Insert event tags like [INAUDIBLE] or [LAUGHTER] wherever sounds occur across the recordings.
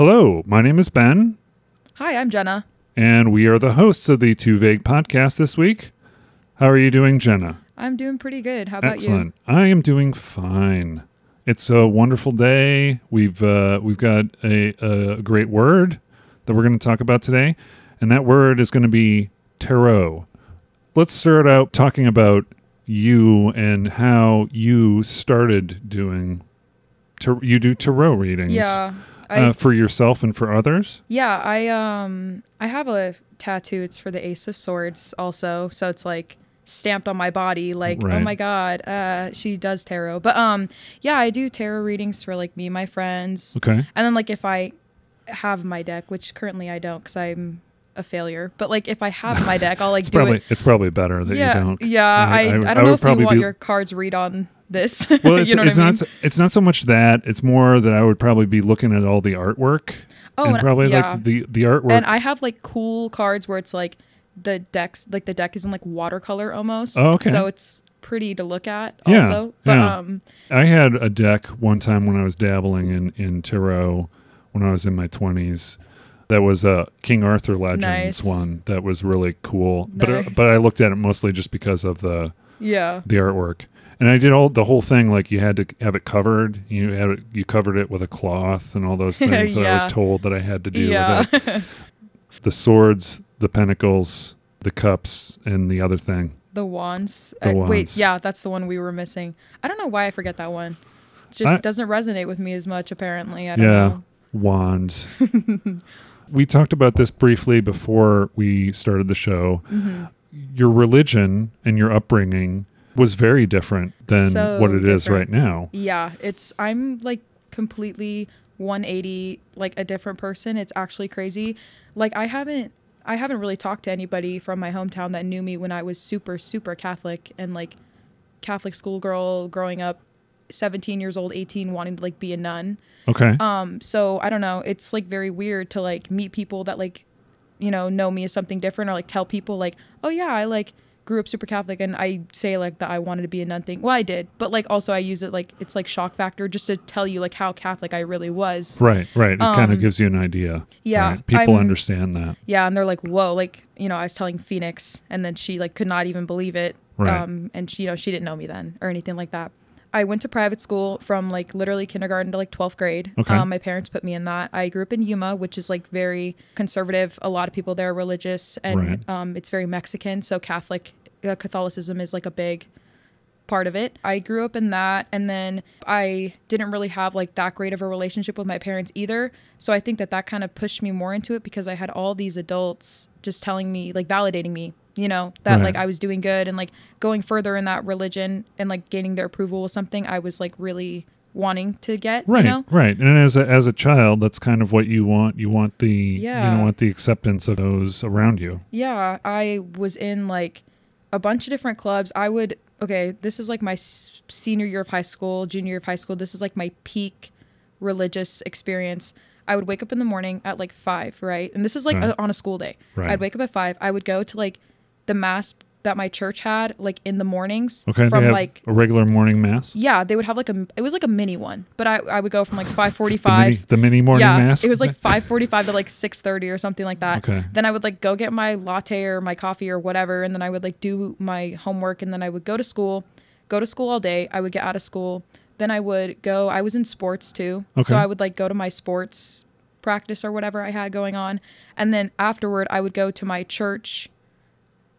Hello, my name is Ben, Hi, I'm Jenna. and we are the hosts of the Too Vague podcast this week. How are you doing, Jenna? I'm doing pretty good. How about you? Excellent. I am doing fine. It's a wonderful day. We've uh, we've got a, a great word that we're going to talk about today, and that word is going to be tarot. Let's start out talking about you and how you started doing. Tar- you do tarot readings, Yeah. I uh, for yourself and for others. yeah, I um I have a tattoo. It's for the Ace of Swords also. So it's like stamped on my body like oh my god, uh she does tarot. But um yeah, I do tarot readings for like me and my friends. Okay. And then like if I have my deck, which currently I don't cuz I'm a failure. But like if I have my deck, I'll [LAUGHS] like It's do probably it. it's probably better that yeah, you don't. yeah. I- I, I- I, don't know if you want be- your cards read on this. [LAUGHS] Well, it's, you know it's what I mean? not so- it's not so much that it's more that I would probably be looking at all the artwork oh, and and- probably yeah. like the the artwork. And I have like cool cards where it's like the decks, like the deck is in like watercolor almost. Oh, okay. So it's pretty to look at Yeah, also. But yeah. um, I had a deck one time when I was dabbling in in tarot when I was in my twenties. That was a King Arthur Legends Nice. one that was really cool. But uh, but I looked at it mostly just because of the yeah. the artwork. And I did all the whole thing like you had to have it covered. You had it, you covered it with a cloth and all those [LAUGHS] things that I was told that I had to do yeah. with it. [LAUGHS] The swords, the pentacles, the cups, and the other thing. the wands. The Uh, wands. Wait, yeah, that's the one we were missing. I don't know why I forget that one. It just I- doesn't resonate with me as much apparently. I don't Yeah. know. wands. [LAUGHS] we talked about this briefly before we started the show. hmm Your religion and your upbringing was very different than So what it is different. right now. Yeah, it's I'm like completely 180 like a different person. It's actually crazy. Like I haven't I haven't really talked to anybody from my hometown that knew me when I was super super Catholic and like Catholic schoolgirl growing up 17 years old, 18 wanting to like be a nun. Okay. Um so I don't know, it's like very weird to like meet people that like you know know me as something different or like tell people like, "Oh yeah, I like grew up super Catholic and I say like that I wanted to be a nun thing. Well, I did, but like also I use it like it's like shock factor just to tell you like how Catholic I really was. right, right. It kind of um, gives you an idea. Yeah, right? People I'm- understand that. Yeah, and they're like, "Whoa!" Like you know, I was telling Phoenix, and then she like could not even believe it. Right. Um, and she, you know, she didn't know me then or anything like that. I went to private school from like literally kindergarten to like 12th grade. Okay. Um, my parents put me in that. I grew up in Yuma, which is like very conservative. A lot of people there are religious, and Right. um, it's very Mexican. So Catholic uh, Catholicism is like a big part of it. I grew up in that and then I didn't really have like that great of a relationship with my parents either. So I think that that kind of pushed me more into it because I had all these adults just telling me like validating me, you know, that Right. like I was doing good and like going further in that religion and like gaining their approval was something I was like really wanting to get, Right, you know? right. And as a as a child, that's kind of what you want. You want the yeah. you know want the acceptance of those around you. Yeah, I was in like a bunch of different clubs. I would okay, this is like my s- senior year of high school, junior year of high school. This is like my peak religious experience. I would wake up in the morning at like 5, right? And this is like Right. a, on a school day. Right. I'd wake up at 5. I would go to like the mass that my church had like in the mornings Okay. from like a regular morning mass. yeah, they would have like a it was like a mini one, but I I would go from like 5:45 The mini, the mini morning yeah, mass. It was like 5:45 to like 6:30 or something like that. Okay. Then I would like go get my latte or my coffee or whatever and then I would like do my homework and then I would go to school, go to school all day. I would get out of school. Then I would go I was in sports too. Okay. So I would like go to my sports practice or whatever I had going on. And then afterward I would go to my church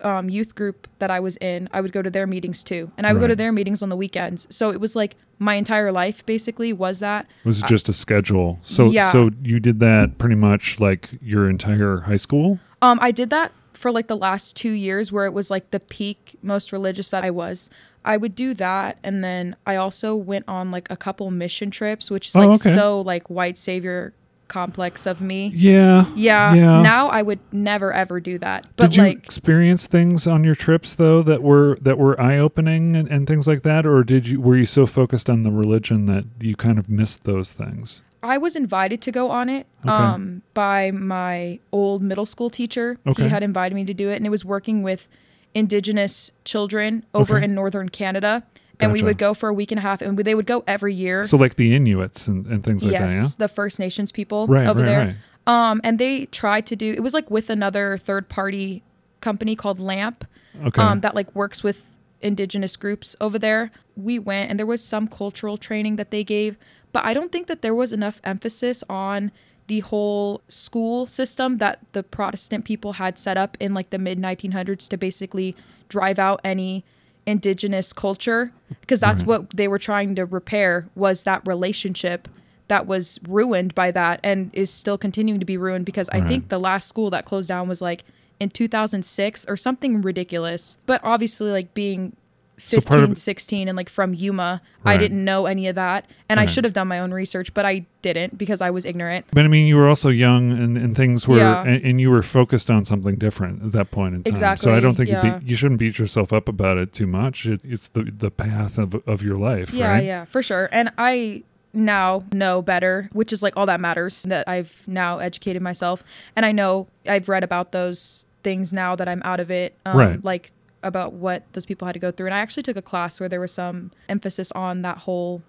um, youth group that I was in, I would go to their meetings too, and I would go to their meetings on the weekends. So it was like my entire life basically was that. It was just a schedule. So Yeah. so you did that pretty much like your entire high school. Um, I did that for like the last two years where it was like the peak most religious that I was. I would do that, and then I also went on like a couple mission trips, which is Oh, like okay. so like white savior complex of me. Yeah. Yeah, Yeah. Now I would never ever do that. But Did you like experience things on your trips though that were that were eye opening and, and things like that, or did you were you so focused on the religion that you kind of missed those things? I was invited to go on it Okay. um, by my old middle school teacher. Okay. He had invited me to do it, and it was working with indigenous children over Okay. in northern Canada. And we Gotcha. would go for a week and a half, and we, they would go every year. So like the Inuits and, and things like yes, that, yeah. the First Nations people Right, over right, there. right. Um, and they tried to do it was like with another third party company called Lamp, Okay. um, that like works with indigenous groups over there. We went and there was some cultural training that they gave, but I don't think that there was enough emphasis on the whole school system that the Protestant people had set up in like the mid 1900s to basically drive out any indigenous culture because that's Right. what they were trying to repair was that relationship that was ruined by that and is still continuing to be ruined because I think the last school that closed down was like in 2006 or something ridiculous. But obviously like being 15, part of 16 and like from Yuma, I didn't know any of that and I should have done my own research, but I didn't because I was ignorant. But I mean, you were also young, and, and things were, Yeah. and, and you were focused on something different at that point in time. Exactly. So I don't think you, yeah. beat, you shouldn't beat yourself up about it too much. It, it's the the path of of your life, Yeah, right? yeah, for sure. And I now know better, which is like all that matters that I've now educated myself. And I know I've read about those things now that I'm out of it. Um, Right. Like about what those people had to go through. And I actually took a class where there was some emphasis on that whole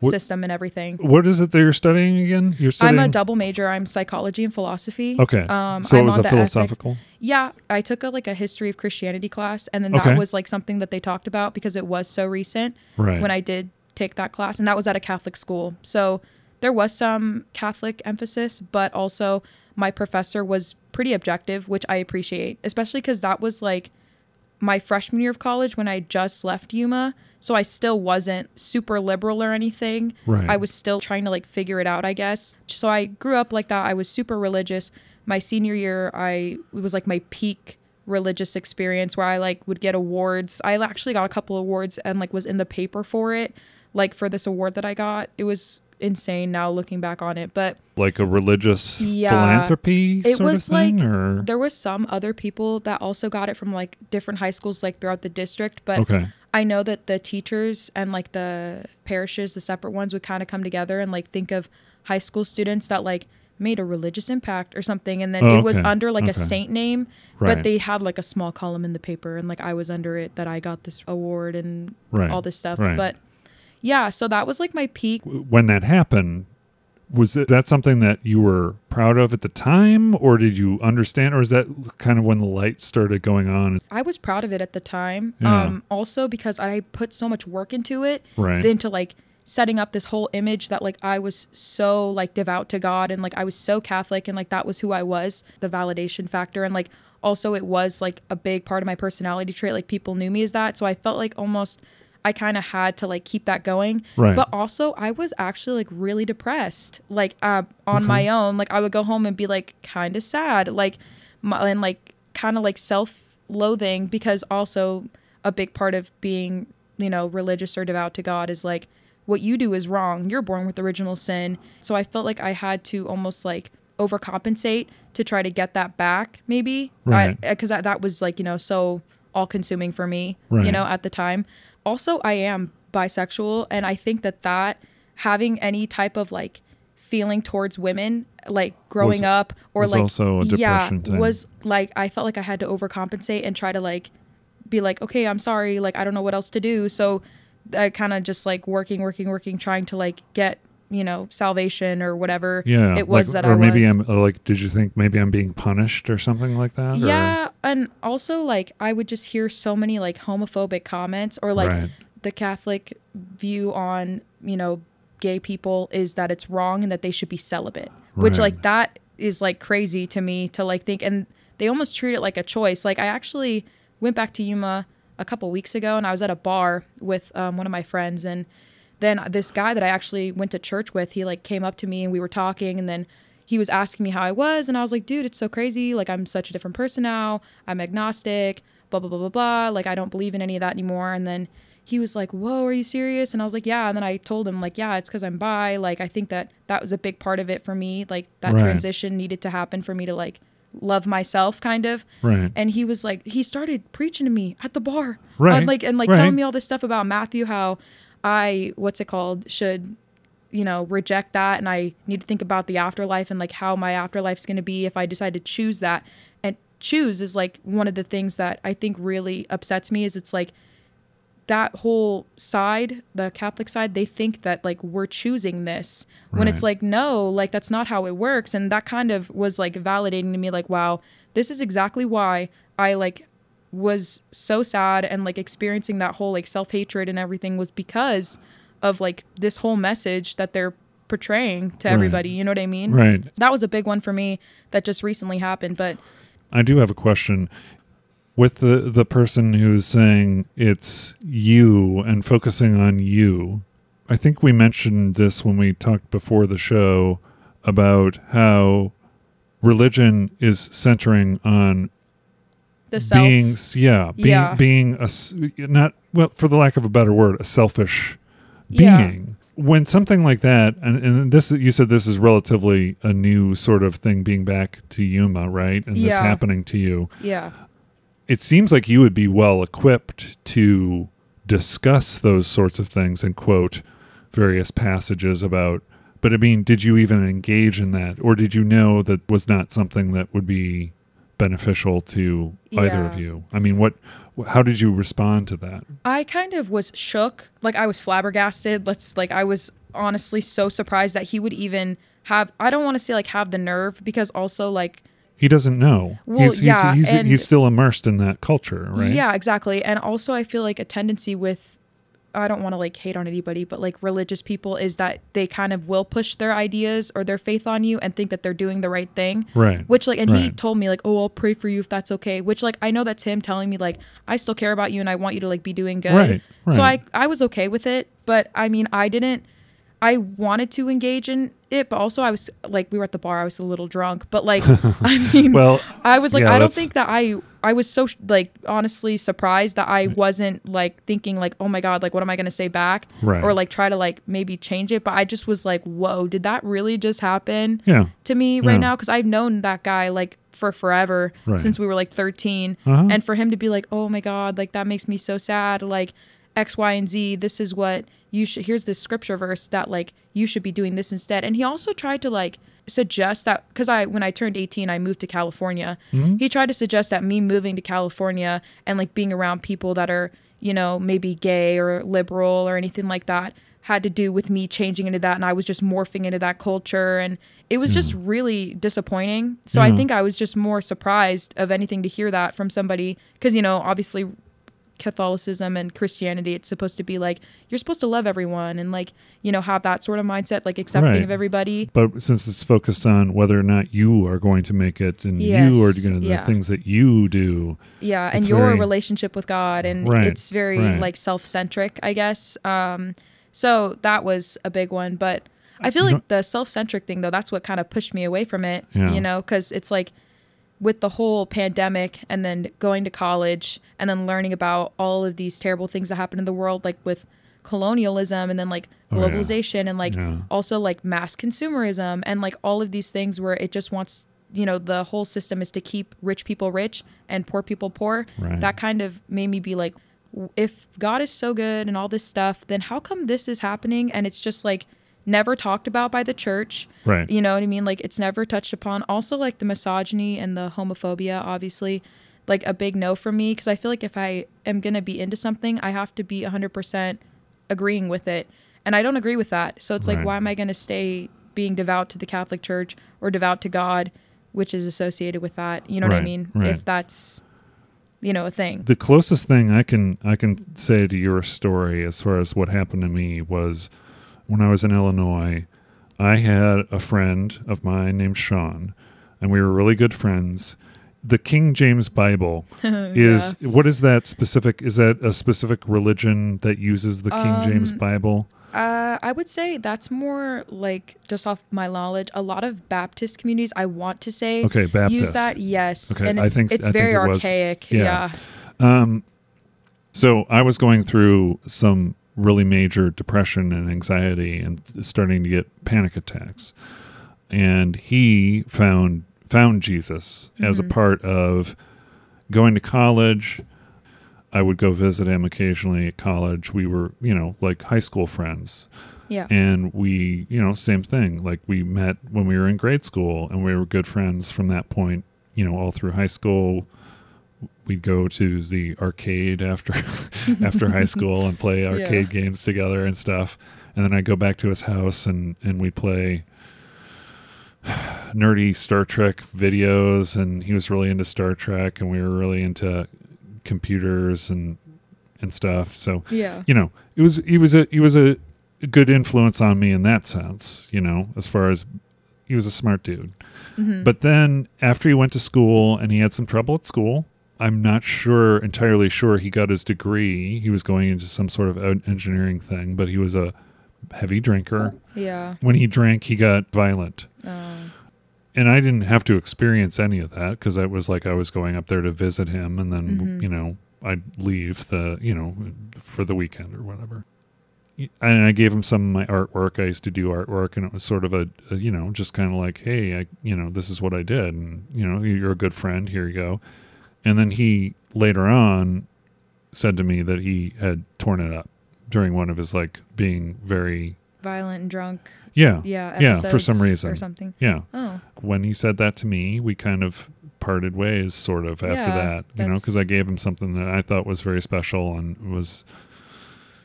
What- system and everything. What is it that you're studying again? You're studying. I'm a double major. I'm psychology and philosophy. Okay. Um, so I'm it was a the ethics- philosophical. Yeah, I took a like a history of Christianity class, and then Okay. that was like something that they talked about because it was so recent Right. when I did take that class, and that was at a Catholic school. So there was some Catholic emphasis, but also my professor was pretty objective, which I appreciate, especially because that was like my freshman year of college when I just left Yuma. So I still wasn't super liberal or anything. Right. I was still trying to like figure it out, I guess. So I grew up like that. I was super religious. My senior year, I it was like my peak religious experience where I like would get awards. I actually got a couple awards and like was in the paper for it, like for this award that I got. It was insane now looking back on it, but like a religious Yeah. philanthropy It sort was of thing, like- or there was some other people that also got it from like different high schools like throughout the district, but okay, I know that the teachers and like the parishes, the separate ones would kind of come together and like think of high school students that like made a religious impact or something and then Oh, it was under like Okay. a saint name Right. but they had like a small column in the paper and like I was under it that I got this award and right. all this stuff right. but yeah so that was like my peak when that happened, was that something that you were proud of at the time, or did you understand, or is that kind of when the light started going on? I was proud of it at the time Yeah. um also because I put so much work into it Right. into like setting up this whole image that like I was so like devout to God and like I was so Catholic and like that was who I was, the validation factor and like also it was like a big part of my personality trait like people knew me as that so I felt like almost I kind of had to like keep that going. Right. But also I was actually like really depressed like uh on Okay. my own like I would go home and be like kind of sad like my, and like kind of like self-loathing because also a big part of being you know religious or devout to God is like what you do is wrong. You're born with original sin. So I felt like I had to almost like overcompensate to try to get that back, maybe. Right. Because that, that was like, you know, so all consuming for me, Right. you know, at the time. Also, I am bisexual. And I think that that having any type of like feeling towards women, like growing Was- up or was like, also a yeah, thing. was like, I felt like I had to overcompensate and try to like be like, okay, I'm sorry. Like, I don't know what else to do. So I kind of just like working, working, working, trying to like get, you know, salvation or whatever yeah, it was that I was like, that or I maybe was. I'm uh, like, did you think maybe I'm being punished or something like that? or- yeah. And also, like, I would just hear so many like homophobic comments or like right, the Catholic view on, you know, gay people is that it's wrong and that they should be celibate, which like that is like crazy to me to like think. And they almost treat it like a choice. Like, I actually went back to Yuma a couple weeks ago and I was at a bar with um, one of my friends and then this guy that I actually went to church with, he like came up to me and we were talking and then he was asking me how I was and I was like, dude, it's so crazy. Like I'm such a different person now. I'm agnostic, blah blah blah blah blah. Like I don't believe in any of that anymore. And then he was like, "Whoa, are you serious?" And I was like, "Yeah." And then I told him like, "Yeah, it's cuz I'm bi." Like I think that that was a big part of it for me. Like that Right. transition needed to happen for me to like love myself kind of. right, And he was like, he started preaching to me at the bar, Right, And like and like right. telling me all this stuff about Matthew, how I what's it called should you know reject that, and I need to think about the afterlife and like how my afterlife's going to be if I decide to choose that. And choose is like one of the things that I think really upsets me is it's like that whole side, the Catholic side, they think that like we're choosing this when it's like no, like that's not how it works. And that kind of was like validating to me like wow, this is exactly why I like was so sad and like experiencing that whole like self-hatred and everything was because of like this whole message that they're portraying to Right. everybody, you know what I mean? Right. That was a big one for me that just recently happened, but I do have a question with the the person who's saying it's you and focusing on you. I think we mentioned this when we talked before the show about how religion is centering on the self being yeah being Yeah. being a not well for the lack of a better word a selfish Yeah. being when something like that and, and this you said this is relatively a new sort of thing being back to yuma right and this happening to you yeah. it seems like you would be well equipped to discuss those sorts of things and quote various passages about but i mean did you even engage in that or did you know that was not something that would be beneficial to either of you i mean what how did you respond to that I kind of was shook. Like I was flabbergasted. Let's like I was honestly so surprised that he would even have I don't want to say like have the nerve because also like he doesn't know Well, he's, he's, yeah, he's, and- he's still immersed in that culture right Yeah, exactly. And also I feel like a tendency with I don't want to like hate on anybody, but like religious people is that they kind of will push their ideas or their faith on you and think that they're doing the right thing. right Which like and he told me like, "Oh, I'll pray for you if that's okay." Which like I know that's him telling me like, "I still care about you and I want you to like be doing good." Right, So I. I was okay with it, but I mean, I didn't I wanted to engage in it, but also I was like we were at the bar, I was a little drunk, but like [LAUGHS] I mean, well I was like, Yeah, I don't think that I, I was so like honestly surprised that I wasn't like thinking like, oh my god, like what am I gonna say back, Right. or like try to like maybe change it. But I just was like, whoa, did that really just happen yeah to me Yeah. right now? Because I've known that guy like for forever Right. since we were like 13, Uh-huh. and for him to be like, oh my god, like that makes me so sad, like X, Y, and Z. This is what you should. Here's this scripture verse that like you should be doing this instead. And he also tried to like suggest that because I when I turned 18, I moved to California. Mm-hmm. He tried to suggest that me moving to California and like being around people that are you know maybe gay or liberal or anything like that had to do with me changing into that and I was just morphing into that culture and it was just really disappointing. So I think I was just more surprised of anything to hear that from somebody because you know obviously Catholicism and Christianity it's supposed to be like you're supposed to love everyone and like you know have that sort of mindset like accepting Right. of everybody. but since it's focused on whether or not you are going to make it and you are Yes, going to the things that you do Yeah, and your very- relationship with God and Right, it's very right. like self-centric, I guess. Um so that was a big one, but I feel You like the self-centric thing though, that's what kind of pushed me away from it, Yeah. you know, cuz it's like with the whole pandemic and then going to college and then learning about all of these terrible things that happen in the world like with colonialism and then like Oh, yeah. globalization and like Yeah. also like mass consumerism and like all of these things where it just wants you know the whole system is to keep rich people rich and poor people poor Right. that kind of made me be like if god is so good and all this stuff then how come this is happening and it's just like never talked about by the church. Right. You know what i mean? Like it's never touched upon. Also like the misogyny and the homophobia obviously like a big no for me because i feel like if i am going to be into something i have to be 100% agreeing with it. And i don't agree with that. So it's like Right. why am i going to stay being devout to the catholic church or devout to god which is associated with that? You know what i mean? Right. if that's you know a thing. The closest thing I can I can say to your story as far as what happened to me was when I was in Illinois, I had a friend of mine named Sean, and we were really good friends. The King James Bible [LAUGHS] is what is that specific? Is that a specific religion that uses the King James Um, Bible? Uh, I would say that's more like just off my knowledge. A lot of Baptist communities, I want to say, Okay, Baptist. use that. Yes, Okay, and I it's, think- it's I think very it was- archaic. yeah. Yeah. Um, so I was going through some really major depression and anxiety and starting to get panic attacks. And he found found Jesus as a Mhm. part of going to college. I would go visit him occasionally at college. We were, you know, like high school friends. yeah, And we, you know, same thing. Like we met when we were in grade school and we were good friends from that point, you know, all through high school. We'd go to the arcade after [LAUGHS] after high [LAUGHS] school and play arcade games together and stuff. And then I'd go back to his house and and we'd play [SIGHS] nerdy Star Trek videos and he was really into Star Trek and we were really into computers and and stuff. So Yeah. you know, it was he was a he was a good influence on me in that sense, you know, as far as he was a smart dude. Mhm. But then after he went to school and he had some trouble at school, I'm not sure entirely sure he got his degree. He was going into some sort of engineering thing, but he was a heavy drinker. yeah. When he drank, he got violent. Um, And I didn't have to experience any of that because it was like I was going up there to visit him and then, Mhm. you know, I'd leave the, you know, for the weekend or whatever. And I gave him some of my artwork. I used to do artwork and it was sort of a, a you know, just kind of like, hey, I, you know, this is what I did. And, you know, you're a good friend. Here you go. And then he later on said to me that he had torn it up during one of his like being very, violent and drunk. yeah, Yeah. Yeah, for some reason. Or something. yeah. Oh. when he said that to me, we kind of parted ways, sort of after Yeah, that, you know, because I gave him something that I thought was very special and was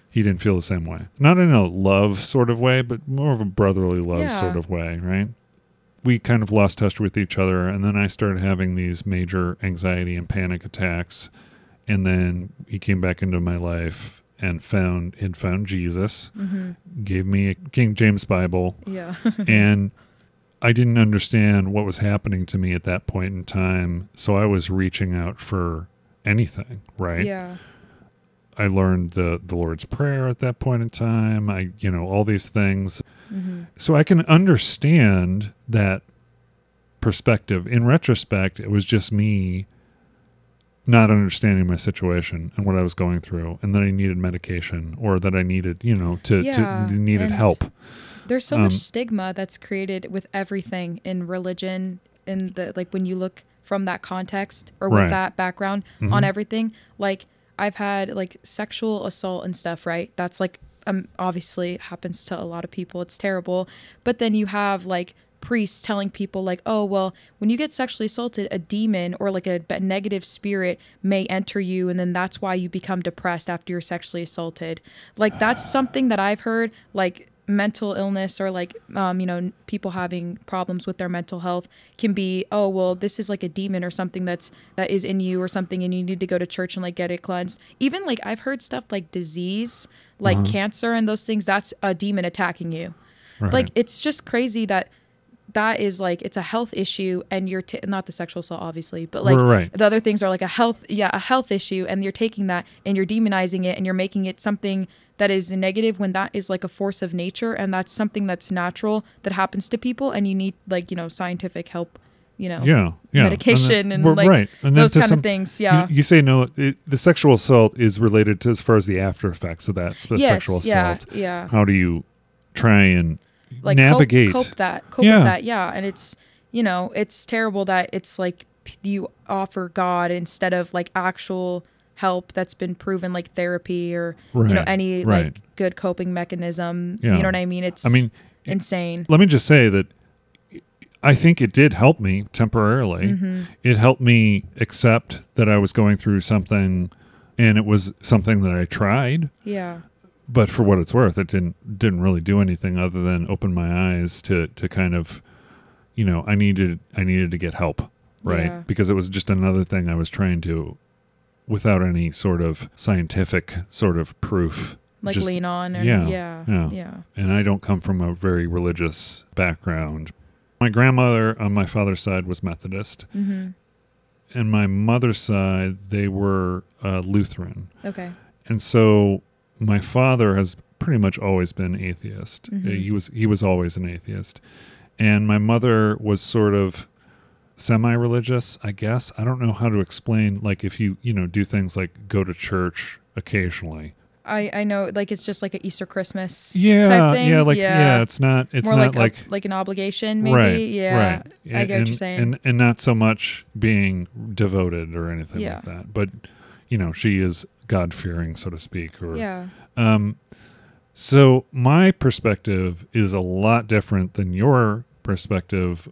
he didn't feel the same way. Not in a love sort of way, but more of a brotherly love Yeah. sort of way, right? We kind of lost touch with each other, and then I started having these major anxiety and panic attacks. And then he came back into my life and found had found Jesus, hmm gave me a King James Bible, Yeah. [LAUGHS] and I didn't understand what was happening to me at that point in time. So I was reaching out for anything, right? Yeah. I learned the the Lord's Prayer at that point in time. I, you know, all these things. hmm So I can understand that perspective. In retrospect, it was just me not understanding my situation and what I was going through and that I needed medication or that I needed, you know, to, Yeah, to needed help. There's so Um, much stigma that's created with everything in religion in the like when you look from that context or with Right. that background on Mhm. everything. Like I've had like sexual assault and stuff, right? That's like um obviously happens to a lot of people. It's terrible. But then you have like priests telling people like, "Oh, well, when you get sexually assaulted, a demon or like a negative spirit may enter you and then that's why you become depressed after you're sexually assaulted." Like that's something that I've heard like mental illness or like um you know people having problems with their mental health can be oh well this is like a demon or something that's that is in you or something and you need to go to church and like get it cleansed even like i've heard stuff like disease like Uh-huh. cancer and those things that's a demon attacking you Right. like it's just crazy that that is like it's a health issue and you're t- not the sexual assault obviously but like Right. the other things are like a health yeah a health issue and you're taking that and you're demonizing it and you're making it something that is negative when that is like a force of nature and that's something that's natural that happens to people and you need like you know scientific help you know yeah, yeah. medication and, we're like, right. and those kind some- of things yeah You, say no. It, the sexual assault is related to as far as the after effects of that yes sexual yeah assault. yeah How do you try and like navigate? cope, cope that cope Yeah. with that yeah and it's you know it's terrible that it's like you offer god instead of like actual help that's been proven like therapy or you know any right. like good coping mechanism Yeah. you know what i mean it's I mean, insane let me just say that I think it did help me temporarily. hmm It helped me accept that I was going through something, and it was something that I tried. yeah But for what it's worth, it didn't didn't really do anything other than open my eyes to to kind of, you know, I needed I needed to get help, right? Yeah. Because it was just another thing I was trying to, without any sort of scientific sort of proof. like just- lean on and yeah, yeah yeah. yeah and I don't come from a very religious background. My grandmother on my father's side was Methodist, hmm and my mother's side they were uh, Lutheran, okay and so my father has pretty much always been atheist. Mhm. He was he was always an atheist, and my mother was sort of semi-religious, I guess. I don't know how to explain. Like if you you know do things like go to church occasionally. i i know like it's just like an easter christmas Yeah, type thing yeah, like yeah. yeah, it's not it's more not like like a, like an obligation maybe right, yeah right. I get what and, you're saying. and and not so much being devoted or anything Yeah. like that. But you know, she is God fearing, so to speak. Or yeah um, so my perspective is a lot different than your perspective.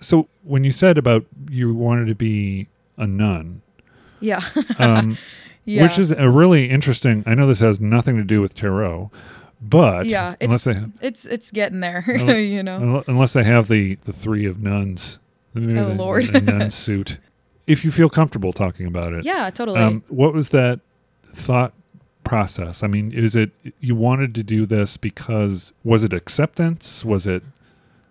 So when you said about you wanted to be a nun, Yeah. Um, [LAUGHS] yeah. Which is a really interesting. I know this has nothing to do with tarot, but Yeah, it's- unless they it's it's getting there, Unle- [LAUGHS] you know. unless they have the the three of nuns, maybe Oh, the, Lord. the nun [LAUGHS] suit. If you feel comfortable talking about it, Yeah, totally. um, what was that thought process? I mean, is it you wanted to do this because was it acceptance? Was it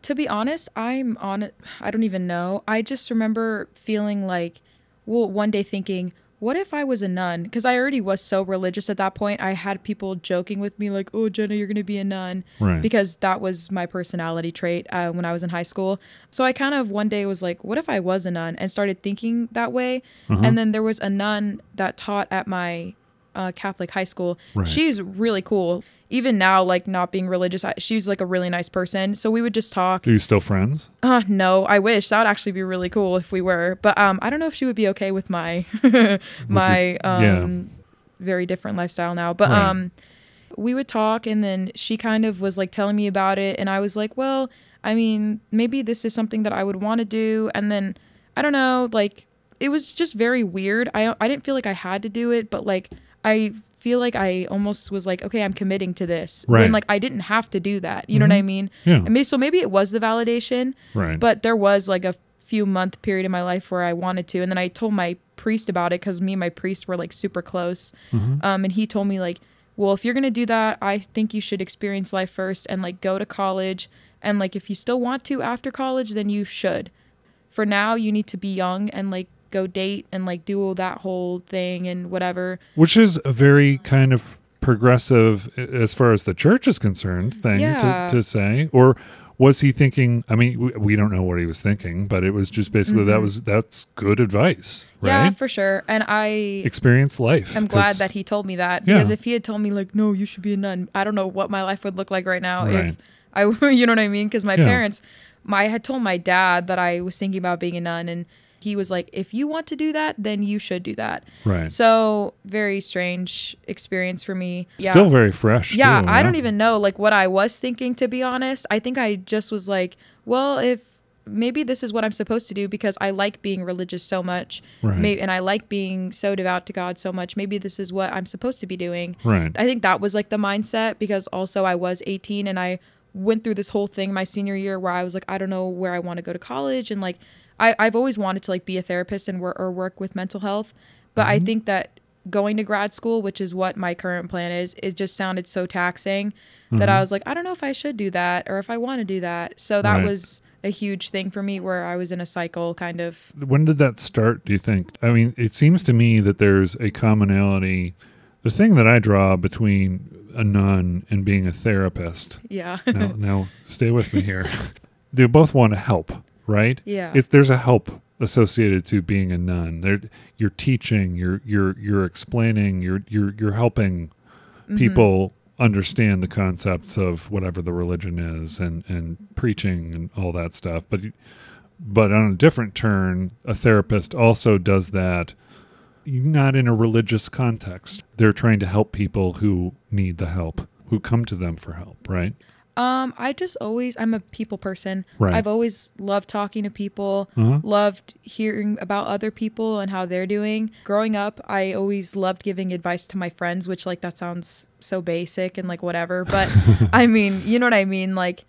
to be honest, I'm on. I don't even know. I just remember feeling like, well, one day thinking, what if I was a nun? Because I already was so religious at that point. I had people joking with me, like, oh, Jenna, you're going to be a nun. right? Because that was my personality trait uh, when I was in high school. So I kind of one day was like, what if I was a nun? And started thinking that way. Uh-huh. And then there was a nun that taught at my uh, Catholic high school. Right. She's really cool. Even now, like not being religious, I, she's like a really nice person. So we would just talk. Are you still friends? Uh, no, I wish that would actually be really cool if we were. But um, I don't know if she would be okay with my [LAUGHS] my um yeah. very different lifestyle now. But Right. um, we would talk, and then she kind of was like telling me about it, and I was like, well, I mean, maybe this is something that I would want to do, and then I don't know, like it was just very weird. I I didn't feel like I had to do it, but like I feel like I almost was like, okay, I'm committing to this. Right. When like I didn't have to do that. You know what I mean? Yeah, And maybe, so maybe it was the validation, right. but there was like a few month period in my life where I wanted to, and then I told my priest about it because me and my priest were like super close. Mhm. Um, and he told me like, well, if you're gonna do that, I think you should experience life first and like go to college, and like if you still want to after college, then you should. For now, you need to be young and like go date and like do all that whole thing and whatever. Which is a very kind of progressive, as far as the church is concerned, thing Yeah. to, to say. Or was he thinking? I mean, we, we don't know what he was thinking, but it was just basically that Mhm. was that's good advice, right Yeah, for sure. And I Experience life. I'm glad that he told me that Yeah. because if he had told me like, no, you should be a nun, I don't know what my life would look like right now Right. if I, [LAUGHS] you know what I mean? Because my Yeah. parents, my I had told my dad that I was thinking about being a nun, and he was like, if you want to do that, then you should do that. right. So very strange experience for me. Yeah. Still very fresh. yeah, too, I don't even know like what I was thinking to be honest. I think I just was like, well, if maybe this is what I'm supposed to do because I like being religious so much. Right. May- and I like being so devout to God so much. Maybe this is what I'm supposed to be doing. Right. I think that was like the mindset because also I was 18 and I went through this whole thing my senior year where I was like, I don't know where I want to go to college. And like, I, I've always wanted to like be a therapist and work or work with mental health. But I mm-hmm. think that going to grad school, which is what my current plan is, it just sounded so taxing that I mm-hmm. was like, I don't know if I should do that or if I want to do that. So that Right. was a huge thing for me where I was in a cycle kind of. When did that start, do you think? I mean, it seems to me that there's a commonality. The thing that I draw between a nun and being a therapist. Yeah. Now, now stay with me here. [LAUGHS] they both want to help, right? yeah. If there's a help associated to being a nun, there you're teaching, you're you're you're explaining, you're you're you're helping Mhm. people understand the concepts of whatever the religion is and and preaching and all that stuff but but on a different turn a therapist also does that not in a religious context they're trying to help people who need the help who come to them for help right Um, I just always I'm a people person. Right. I've always loved talking to people, uh-huh. loved hearing about other people and how they're doing. Growing up, I always loved giving advice to my friends, which like that sounds so basic and like whatever, but [LAUGHS] I mean, you know what I mean? Like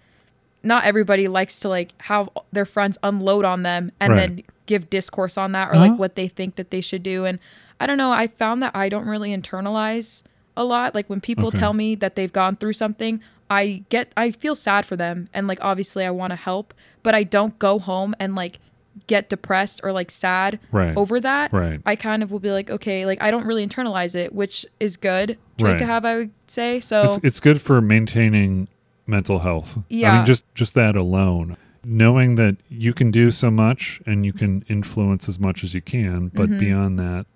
not everybody likes to like have their friends unload on them and Right. then give discourse on that or Uh-huh. like what they think that they should do and I don't know, I found that I don't really internalize a lot like when people Okay. tell me that they've gone through something I get I feel sad for them and like obviously I want to help, but I don't go home and like get depressed or like sad right over that. right I kind of will be like, okay, like I don't really internalize it, which is good trait to have, I would say. So it's, it's good for maintaining mental health Yeah. i mean just just that alone knowing that you can do so much and you can influence as much as you can but Mhm. beyond that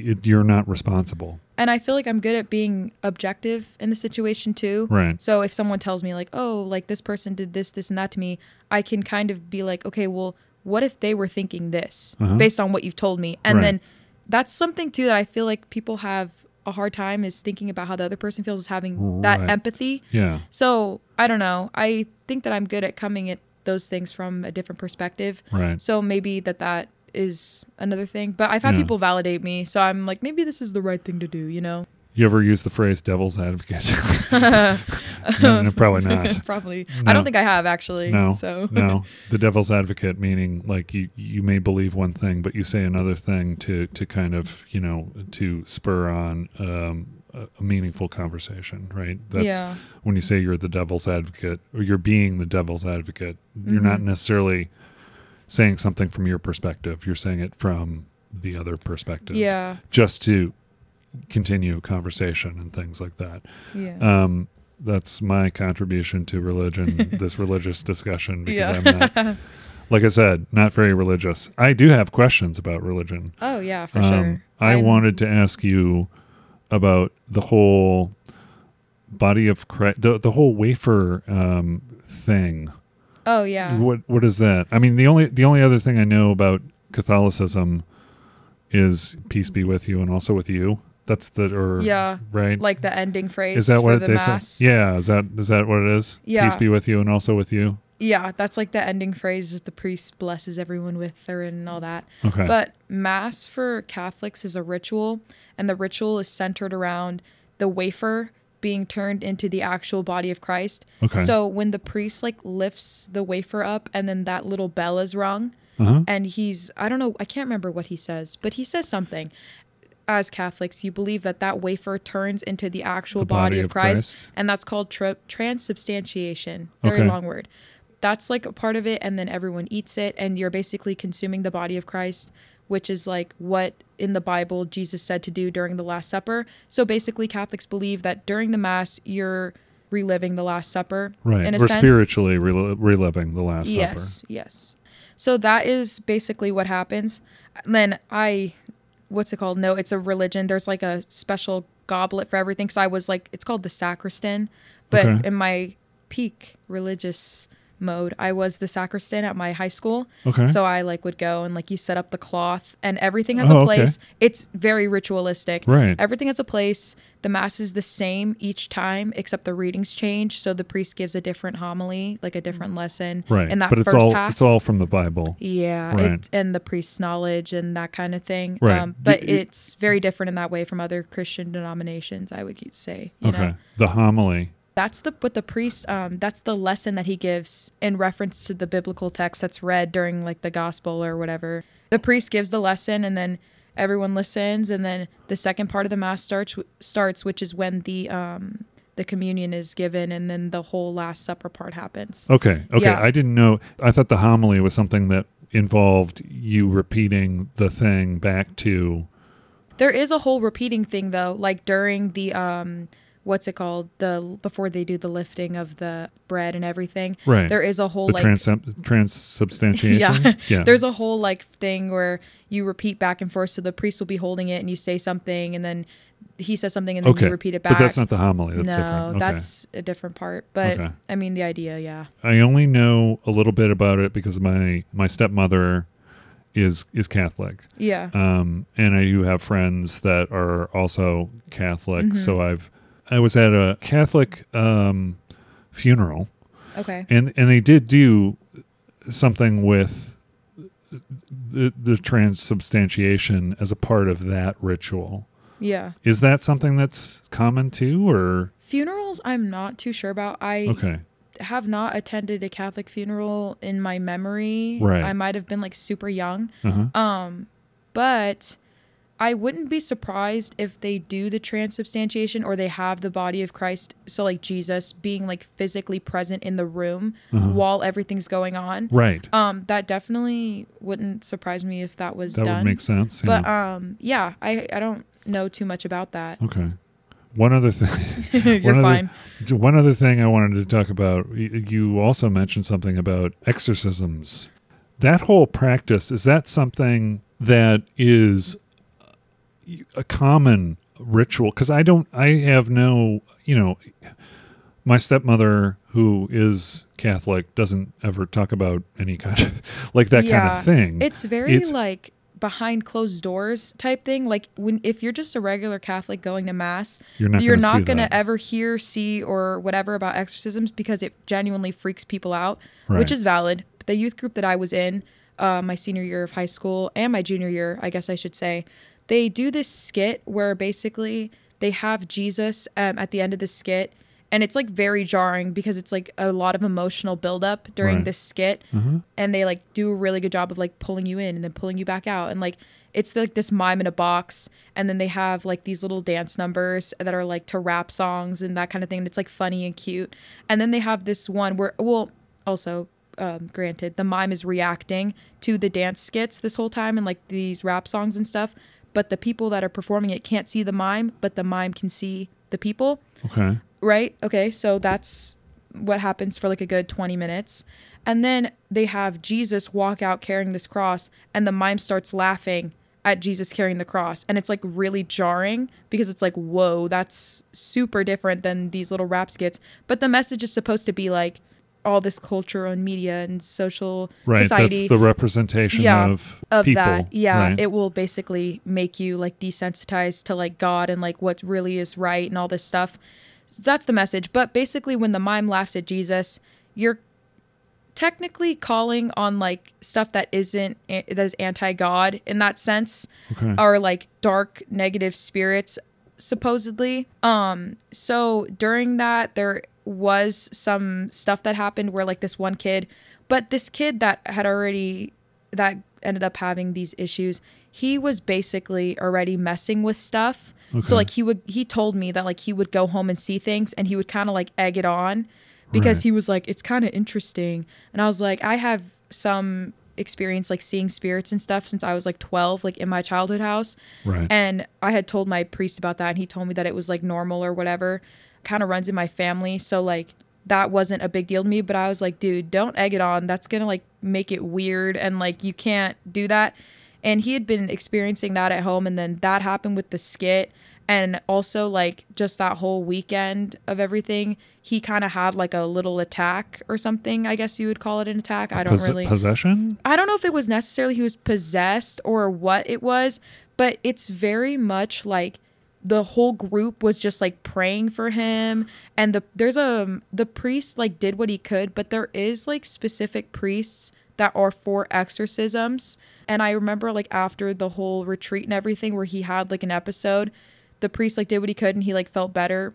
it, you're not responsible and I feel like I'm good at being objective in the situation too. right So if someone tells me like, "Oh, like this person did this, this, and that to me," I can kind of be like, "Okay, well, what if they were thinking this Uh-huh. based on what you've told me?" And Right. then that's something too that I feel like people have a hard time is thinking about how the other person feels is having that Right. empathy. yeah So I don't know. I think that I'm good at coming at those things from a different perspective. right So maybe that that is another thing. But I've had Yeah. people validate me, so I'm like, maybe this is the right thing to do, you know? You ever use the phrase "devil's advocate"? [LAUGHS] no, no, probably not. [LAUGHS] Probably. No. I don't think I have actually. No, So no, the devil's advocate meaning like you you may believe one thing, but you say another thing to to kind of you know to spur on um, a, meaningful conversation, right? That's yeah. when you say you're the devil's advocate or you're being the devil's advocate. You're not Mhm. necessarily saying something from your perspective. You're saying it from the other perspective. Yeah. just to continue conversation and things like that. Yeah. Um, that's my contribution to religion, [LAUGHS] this religious discussion, because yeah. I'm not, [LAUGHS] like I said, not very religious. I do have questions about religion. oh yeah, for Um, sure. I I'm- wanted to ask you about the whole body of Christ, the, the whole wafer um, thing. Oh yeah. What what is that? I mean, the only the only other thing I know about Catholicism is peace be with you and also with you. That's the or Yeah. right. Like the ending phrase is that what the they mass. say? Yeah, is that is that what it is? Yeah. Peace be with you and also with you. Yeah, that's like the ending phrase that the priest blesses everyone with her and all that. Okay. But mass for Catholics is a ritual, and the ritual is centered around the wafer being turned into the actual body of Christ. okay. So when the priest like lifts the wafer up and then that little bell is rung uh-huh. and he's I don't know, I can't remember what he says, but he says something. As Catholics, you believe that that wafer turns into the actual The body, body of of Christ, Christ. and that's called transubstantiation. Very Okay. long word. That's like a part of it, and then everyone eats it, and you're basically consuming the body of Christ, which is like what in the Bible Jesus said to do during the Last Supper. So basically, Catholics believe that during the Mass, you're reliving the Last Supper. Right. In a We're sense. spiritually rel- reliving the Last yes, Supper. yes. Yes. So that is basically what happens. Then I, what's it called? No, it's a religion. There's like a special goblet for everything. So I was like, it's called the sacristan. But Okay. in my peak religious mode, I was the sacristan at my high school. Okay. So I like would go and like you set up the cloth and everything has Oh, a okay. place. It's very ritualistic. right. Everything has a place. The mass is the same each time, except the readings change. So the priest gives a different homily, like a different lesson. right. In that but it's all half. it's all from the Bible. Yeah, Right. it, and the priest's knowledge and that kind of thing. Right. Um, but it's very different in that way from other Christian denominations. I would say. You okay. Know? The homily. That's the what the priest. Um, that's the lesson that he gives in reference to the biblical text that's read during like the gospel or whatever. The priest gives the lesson, and then everyone listens, and then the second part of the mass starts starts, which is when the um the communion is given, and then the whole Last Supper part happens. Okay. Okay. Yeah. I didn't know. I thought the homily was something that involved you repeating the thing back to. There is a whole repeating thing though, like during the um what's it called? The before they do the lifting of the bread and everything. Right. There is a whole the like trans transubstantiation. [LAUGHS] Yeah. yeah There's a whole like thing where you repeat back and forth so the priest will be holding it and you say something and then he says something and then okay. you repeat it back. But that's not the homily. That's no, different. Okay. that's a different part. But Okay. I mean the idea, yeah. I only know a little bit about it because my my stepmother is is Catholic. Yeah. Um, and I do have friends that are also Catholic. Mhm. So I've I was at a Catholic um, funeral, Okay. and and they did do something with the the transubstantiation as a part of that ritual. Yeah. Is that something that's common too, or Funerals I'm not too sure about. I okay? have not attended a Catholic funeral in my memory. Right. I might have been like super young. Uh-huh. Um, but I wouldn't be surprised if they do the transubstantiation or they have the body of Christ, so like Jesus being like physically present in the room Uh-huh. while everything's going on. Right. Um, that definitely wouldn't surprise me if that was That done. That would make sense. but yeah. um, yeah, I I don't know too much about that. okay. One other thing. [LAUGHS] You're other- fine. One other thing I wanted to talk about. You also mentioned something about exorcisms. That whole practice is that something that is a common ritual? Because I don't. I have no. You know, my stepmother who is Catholic doesn't ever talk about any kind of [LAUGHS] like that kind of thing. It's very It's- like behind closed doors type thing. Like when if you're just a regular Catholic going to mass, you're not. you're gonna not going to ever hear, see, or whatever about exorcisms because it genuinely freaks people out, Right. which is valid. But The youth group that I was in, uh, my senior year of high school and my junior year, I guess I should say. They do this skit where basically they have Jesus um, at the end of the skit, and it's like very jarring because it's like a lot of emotional buildup during Right. this skit, Mm-hmm. and they like do a really good job of like pulling you in and then pulling you back out, and like it's like this mime in a box, and then they have like these little dance numbers that are like to rap songs and that kind of thing. And it's like funny and cute, and then they have this one where well also um, granted the mime is reacting to the dance skits this whole time and like these rap songs and stuff but the people that are performing it can't see the mime but the mime can see the people. Okay. right? Okay so that's what happens for like a good 20 minutes. And then they have jesus walk out carrying this cross and the mime starts laughing at jesus carrying the cross. And it's like really jarring because it's like whoa that's super different than these little rap skits but the message is supposed to be like all this culture and media and social Right. society That's the representation Yeah, of, of people. that yeah Right. it will basically make you like desensitized to like god and like what really is right and all this stuff that's the message but basically when the mime laughs at jesus you're technically calling on like stuff that isn't that is anti-god in that sense okay. are like dark negative spirits supposedly um so during that there was some stuff that happened where like this one kid but this kid that had already that ended up having these issues he was basically already messing with stuff Okay. so like he would he told me that like he would go home and see things and he would kind of like egg it on because Right. he was like it's kind of interesting and i was like i have some experience like seeing spirits and stuff since i was like 12 like in my childhood house right. and I had told my priest about that, and he told me that it was like normal or whatever. Kind of runs in my family. So, like, that wasn't a big deal to me. But I was like, dude, don't egg it on. That's going to like make it weird. And like, you can't do that. And he had been experiencing that at home. And then that happened with the skit. And also, like, just that whole weekend of everything, he kind of had like a little attack or something. I guess you would call it an attack. I don't Pos- really. Possession? I don't know if it was necessarily he was possessed or what it was, but it's very much like the whole group was just like praying for him and the there's a the priest like did what he could, but there is like specific priests that are for exorcisms. And I remember like after the whole retreat and everything where he had like an episode, the priest like did what he could and he like felt better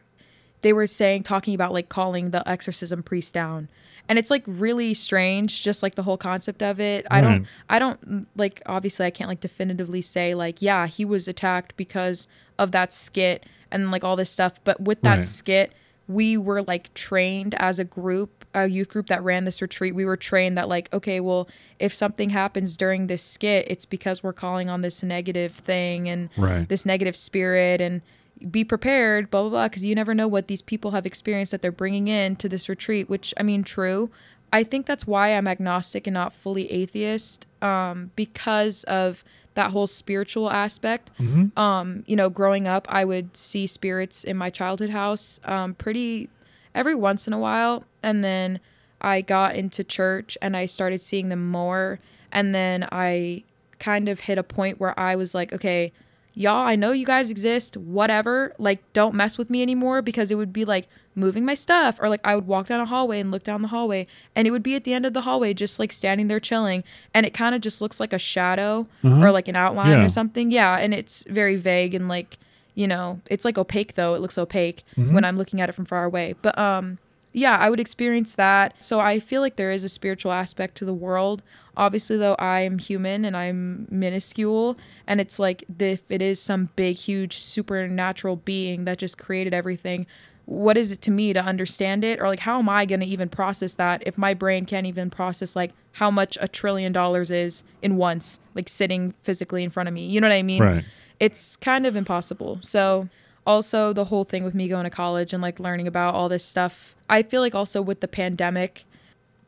they were saying talking about like calling the exorcism priest down. And it's like really strange just like the whole concept of it. I don't hmm. i don't like obviously i can't like definitively say like yeah he was attacked because of that skit and like all this stuff. But with that Right. skit we were like trained as a group a youth group that ran this retreat. We were trained that like okay well if something happens during this skit it's because we're calling on this negative thing and Right. this negative spirit and be prepared, blah blah blah, because you never know what these people have experienced that they're bringing in to this retreat. Which I mean, true. I think that's why I'm agnostic and not fully atheist, um, because of that whole spiritual aspect. Mhm. Um, you know, growing up, I would see spirits in my childhood house, um, pretty every once in a while, and then I got into church and I started seeing them more, and then I kind of hit a point where I was like, okay, y'all, I know you guys exist, whatever. Like, don't mess with me anymore because it would be like moving my stuff, or like I would walk down a hallway and look down the hallway, and it would be at the end of the hallway, just like standing there chilling, and it kind of just looks like a shadow Uh-huh. or like an outline Yeah. or something. Yeah, and it's very vague and like, you know, it's like opaque though. It looks opaque Mhm. when I'm looking at it from far away. But um yeah, I would experience that. So I feel like there is a spiritual aspect to the world. Obviously, though, I am human and I'm minuscule. And it's like if it is some big, huge, supernatural being that just created everything, what is it to me to understand it? Or like, how am I going to even process that if my brain can't even process like how much a trillion dollars is in once, like sitting physically in front of me? You know what I mean? Right. it's kind of impossible. So also the whole thing with me going to college and like learning about all this stuff. I feel like also with the pandemic,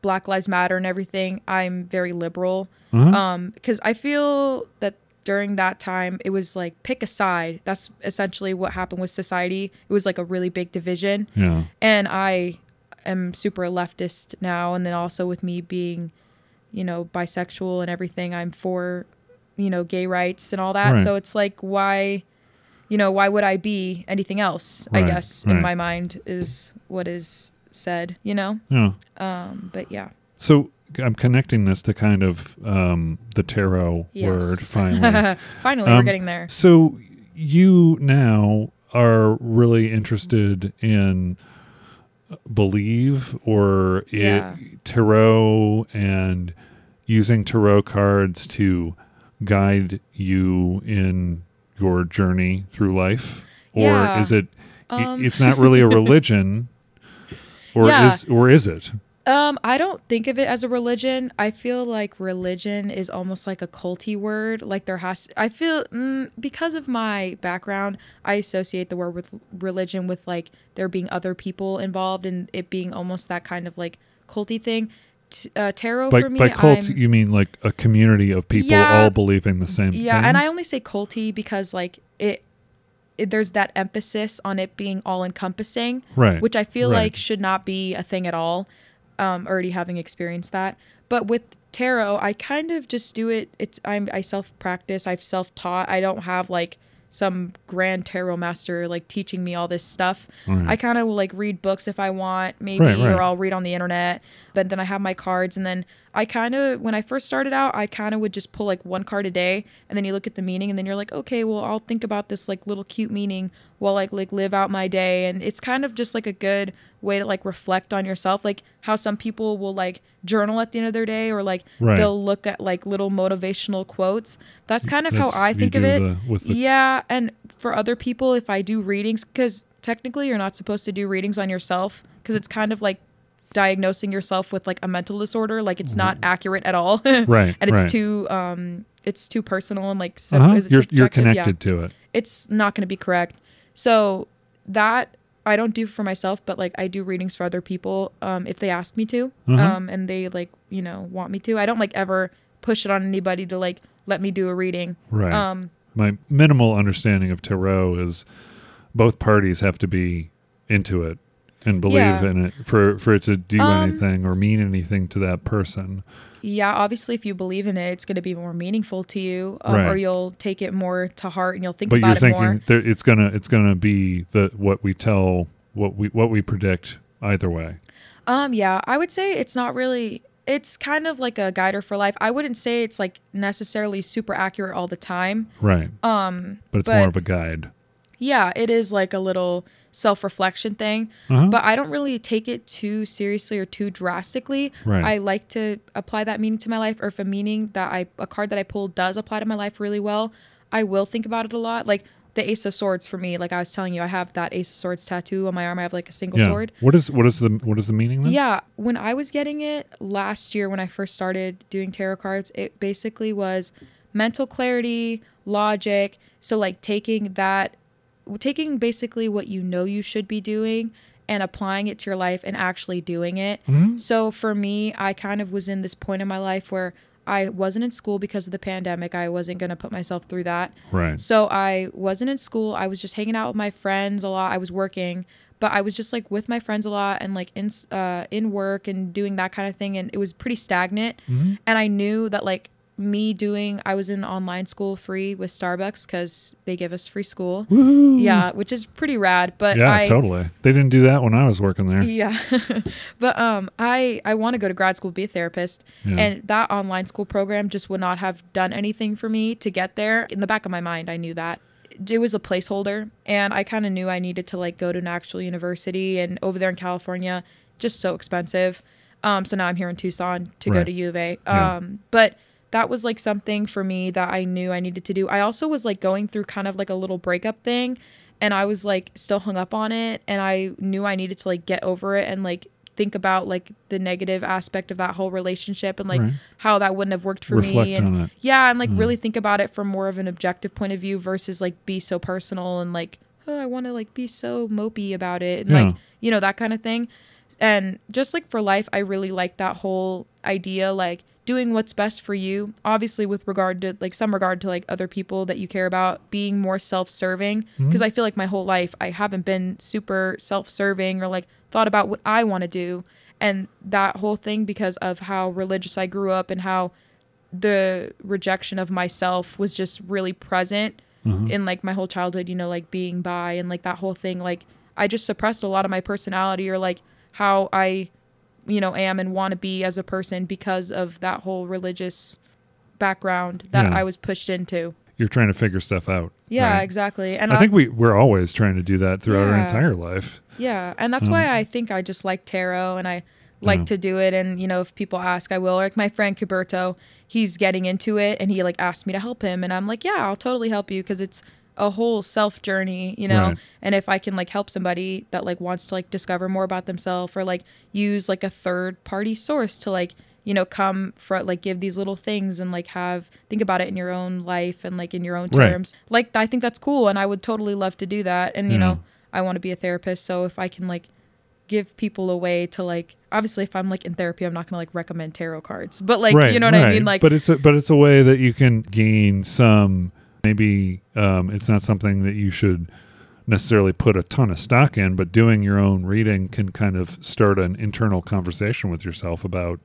Black Lives Matter and everything, I'm very liberal. Uh-huh. Um because I feel that during that time it was like pick a side. That's essentially what happened with society. It was like a really big division yeah. and I am super leftist now and then also with me being you know bisexual and everything I'm for you know gay rights and all that Right. so it's like why you know why would I be anything else I guess right. in my mind is what is said you know Yeah. um but yeah So I'm connecting this to kind of um, the tarot word Yes. [LAUGHS] finally. Finally, we're Um, getting there. So you now are really interested in believe or i- Yeah. tarot and using tarot cards to guide you in your journey through life or Yeah. is it Um, it's not really a [LAUGHS] religion or Yeah. is or is it Um, I don't think of it as a religion. I feel like religion is almost like a culty word. Like there has, I feel mm, because of my background, I associate the word with religion with like there being other people involved and it being almost that kind of like culty thing. T- uh, tarot by, for me, by cult I'm- you mean like a community of people Yeah. all believing the same thing. yeah, thing and I only say culty because like it, it there's that emphasis on it being all encompassing. right which I feel right. like should not be a thing at all. Um, already having experienced that, but with tarot, I kind of just do it. It's I'm I self practice. I've self taught. I don't have like some grand tarot master like teaching me all this stuff. Right. I kind of will like read books if I want, maybe, Right, right. or I'll read on the internet. But then I have my cards, and then I kind of when I first started out, I kind of would just pull like one card a day, and then you look at the meaning, and then you're like, okay, well, I'll think about this like little cute meaning while like like live out my day, and it's kind of just like a good way to like reflect on yourself, like how some people will like journal at the end of their day, or like Right. they'll look at like little motivational quotes. That's kind of That's- how I think of it. the- the Yeah, and for other people, if I do readings, because technically you're not supposed to do readings on yourself, because it's kind of like diagnosing yourself with like a mental disorder. Like it's not accurate at all, Mm-hmm. [LAUGHS] right and it's right. too um, it's too personal and like so uh-huh. you're you're subjective? Yeah. connected to it It's not going to be correct. So that I don't do for myself, but like I do readings for other people um, if they ask me to, Uh-huh. um, and they like you know want me to. I don't like ever push it on anybody to like let me do a reading. right Um, my minimal understanding of tarot is both parties have to be into it and believe Yeah. in it for for it to do Um, anything or mean anything to that person yeah, obviously, if you believe in it, it's going to be more meaningful to you, um, Right. or you'll take it more to heart and you'll think but about you're it thinking more. that it's gonna it's gonna be the what we tell what we what we predict either way Um, yeah, I would say it's not really. It's kind of like a guider for life. I wouldn't say it's like necessarily super accurate all the time. right Um, but it's but- more of a guide yeah, it is like a little self-reflection thing, uh-huh. but I don't really take it too seriously or too drastically. Right. I like to apply that meaning to my life, or if a meaning that I a card that I pull does apply to my life really well, I will think about it a lot. Like the Ace of Swords for me, like I was telling you, I have that Ace of Swords tattoo on my arm. I have like a single yeah sword. what is what is the what is the meaning then Yeah, when I was getting it last year when I first started doing tarot cards, it basically was mental clarity, logic. So like taking that taking basically what you know you should be doing and applying it to your life and actually doing it. Mhm. So for me, I kind of was in this point in my life where I wasn't in school because of the pandemic. I wasn't going to put myself through that. right So I wasn't in school. I was just hanging out with my friends a lot. I was working, but I was just like with my friends a lot and like in uh in work and doing that kind of thing and it was pretty stagnant. Mhm. And I knew that like me doing I was in online school free with Starbucks cuz they give us free school. Woohoo. Yeah, which is pretty rad, but yeah I totally they didn't do that when i was working there yeah. [LAUGHS] but um I I want to go to grad school be a therapist Yeah. and that online school program just would not have done anything for me to get there. In the back of my mind, I knew that. It was a placeholder and I kind of knew I needed to like go to an actual university and over there in California just so expensive. Um so now I'm here in Tucson to go to U of A. Yeah. Um but that was like something for me that I knew I needed to do. I also was like going through kind of like a little breakup thing and I was like still hung up on it and I knew I needed to like get over it and like think about like the negative aspect of that whole relationship and like Right. how that wouldn't have worked for reflect me and yeah and like Mm. really think about it from more of an objective point of view versus like be so personal and like oh I want to like be so mopey about it and Yeah. like you know that kind of thing and just like for life I really like that whole idea like doing what's best for you obviously with regard to like some regard to like other people that you care about being more self-serving because Mhm. I feel like my whole life I haven't been super self-serving or like thought about what I want to do and that whole thing because of how religious I grew up and how the rejection of myself was just really present Mhm. in like my whole childhood, you know, like being bi and like that whole thing. Like I just suppressed a lot of my personality or like how I you know, am and want to be as a person because of that whole religious background that Yeah. I was pushed into. You're trying to figure stuff out. Yeah, right? exactly. And I think we we're always trying to do that throughout our entire life. Yeah, and that's Um, why I think I just like tarot and I like Yeah. to do it. And you know, if people ask, I will. Like my friend Cuberto, he's getting into it, and he like asked me to help him, and I'm like, yeah, I'll totally help you because it's a whole self journey, you know. Right. And if I can like help somebody that like wants to like discover more about themselves or like use like a third party source to like you know come for like give these little things and like have think about it in your own life and like in your own Right. terms like i think that's cool and i would totally love to do that and you Yeah. know mm. i want to be a therapist so if i can like give people a way to like obviously if i'm like in therapy i'm not gonna like recommend tarot cards but like right, you know what i mean like but it's a but it's a way that you can gain some. Maybe um, it's not something that you should necessarily put a ton of stock in, but doing your own reading can kind of start an internal conversation with yourself about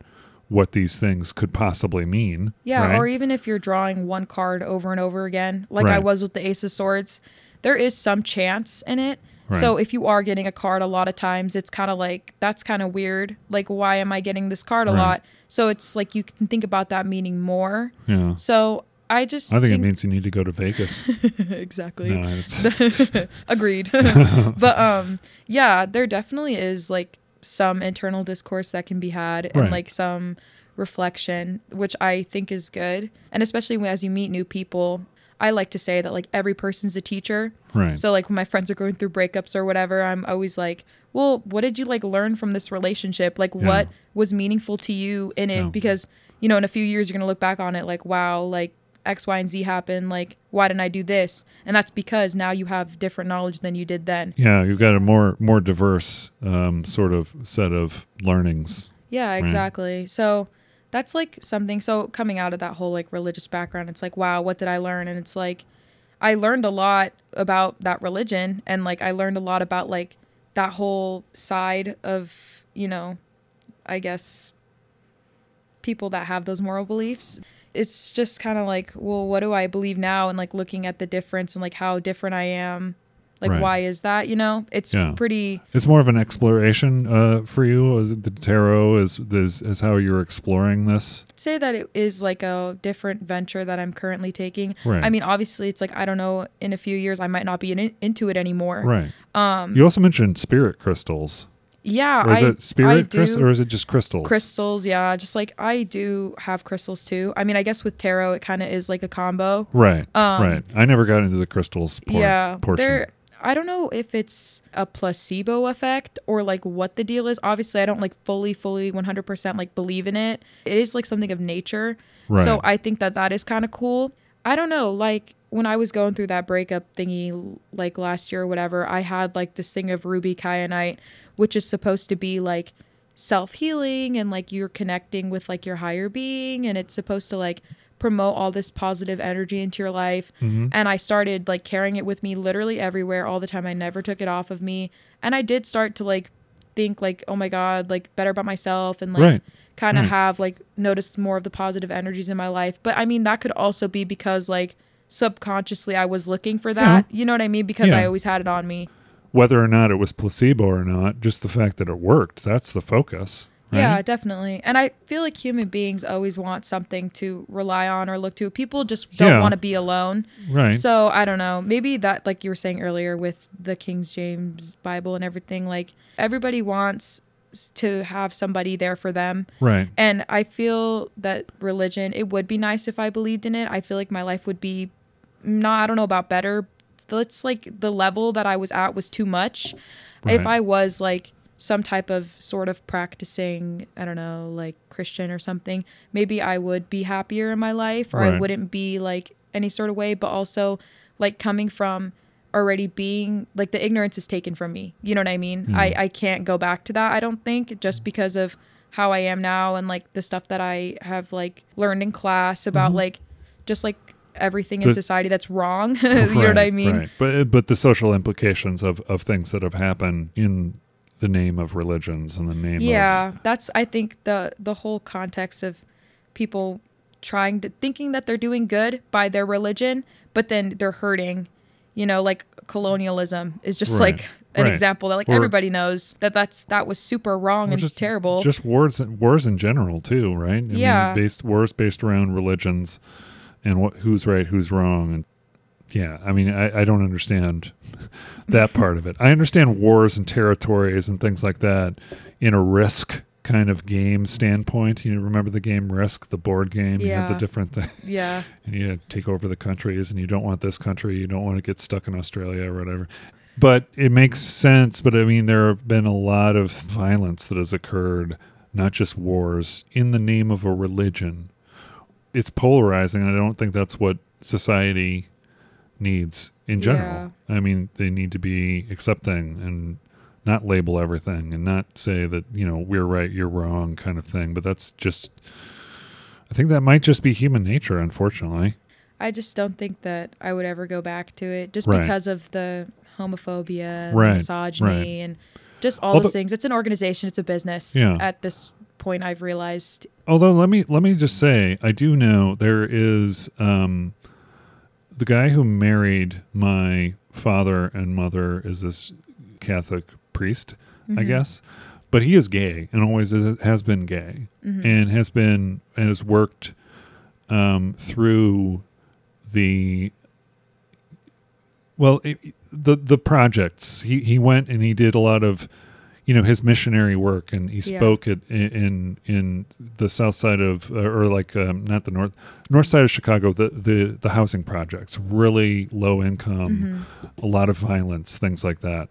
what these things could possibly mean. Yeah, right? or even if you're drawing one card over and over again, like I was with the Ace of Swords, there is some chance in it. Right. So if you are getting a card a lot of times, it's kind of like that's kind of weird. Like why am I getting this card a Right. lot? So it's like you can think about that meaning more. yeah. So I just I think, it means you need to go to Vegas. [LAUGHS] exactly. no, [LAUGHS] Agreed. [LAUGHS] but um yeah, there definitely is like some internal discourse that can be had and Right. like some reflection, which I think is good. And especially as you meet new people, I like to say that like every person's a teacher. right. So like when my friends are going through breakups or whatever, I'm always like, "Well, what did you like learn from this relationship? Like Yeah. what was meaningful to you in it?" Yeah. Because, you know, in a few years you're going to look back on it like, "Wow, like X, Y, and Z happened. Like, why didn't I do this?" And that's because now you have different knowledge than you did then. yeah, you've got a more more diverse um, sort of set of learnings. Yeah, exactly. So that's like something. So coming out of that whole like religious background, it's like, wow, what did I learn? And it's like, I learned a lot about that religion, and like I learned a lot about like that whole side of you know, I guess people that have those moral beliefs. It's just kind of like, well, what do I believe now? And like looking at the difference and like how different I am. Like, Right. why is that? You know, it's Yeah. pretty. It's more of an exploration uh, for you. Uh, The tarot is, is is how you're exploring this. say that it is like a different venture that I'm currently taking. Right. I mean, obviously, it's like I don't know. In a few years, I might not be in, into it anymore. Right. Um. You also mentioned spirit crystals. Yeah. Or is I, it spirit do. crystals or is it just crystals? crystals. Yeah. Just like I do have crystals too. I mean, I guess with tarot, it kind of is like a combo. Right. Um, right. I never got into the crystals yeah. portion. I don't know if it's a placebo effect or like what the deal is. Obviously, I don't like fully, fully 100% like believe in it. It is like something of nature. Right. So I think that that is kind of cool. I don't know, like when I was going through that breakup thingy like last year or whatever, I had like this thing of ruby kyanite, which is supposed to be like self-healing and like you're connecting with like your higher being and it's supposed to like promote all this positive energy into your life. Mhm. And I started like carrying it with me literally everywhere all the time. I never took it off of me. And I did start to like think like, oh my God, like better about myself and like Right. kind of Right. have like noticed more of the positive energies in my life. But I mean, that could also be because like subconsciously I was looking for that. You know what I mean? Because I always had it on me. Whether or not it was placebo or not, just the fact that it worked, that's the focus. Right? Yeah, definitely. And I feel like human beings always want something to rely on or look to. People just don't Yeah. want to be alone. Right. So I don't know. Maybe that, like you were saying earlier with the King James Bible and everything, like everybody wants to have somebody there for them. right. And I feel that religion, it would be nice if I believed in it. I feel like my life would be not, I don't know about better. It's like the level that I was at was too much. If I was like some type of sort of practicing, I don't know, like Christian or something, maybe I would be happier in my life or I wouldn't be like any sort of way. But also, like coming from already being like the ignorance is taken from me. You know what I mean? I, hmm. I can't go back to that, I don't think, just because of how I am now and like the stuff that I have like learned in class about mm-hmm. like just like everything in The- society that's wrong. [LAUGHS] you know what I mean? Right. But but the social implications of, of things that have happened in the name of religions and the name Yeah, of that's I think the the whole context of people trying to thinking that they're doing good by their religion, but then they're hurting. You know, like colonialism is just Right. like an Right. example that like Or- everybody knows that that's that was super wrong and just- terrible. Just wars, wars in general too, right? I Yeah. mean, based wars based around religions and what who's right, who's wrong, and yeah. I mean, I, I don't understand [LAUGHS] that part of it. I understand wars and territories and things like that in a risk kind of game standpoint. You remember the game Risk, the board game? You had the different thing, [LAUGHS] yeah. and you had to take over the countries, and you don't want this country, you don't want to get stuck in Australia or whatever. But it makes sense. But I mean, there have been a lot of violence that has occurred, not just wars, in the name of a religion. It's polarizing. and I don't think that's what society needs in general. I mean, they need to be accepting and not label everything and not say that, you know, we're right, you're wrong kind of thing. But that's just, I think that might just be human nature, unfortunately. I just don't think that I would ever go back to it just Right. because of the homophobia and Right, misogyny right. and just all Although- those things. It's an organization, it's a business. Yeah. At this point I've realized Although let me let me just say, I do know there is um, the guy who married my father and mother is this Catholic priest, I Mhm. guess, but he is gay and always is, has been gay Mhm. and has been and has worked um, through the well it, the the projects he he went and he did a lot of you know his missionary work and he Yeah. spoke at in in the south side of uh, or like um, not the north north side of Chicago the the the housing projects really low income Mhm. a lot of violence things like that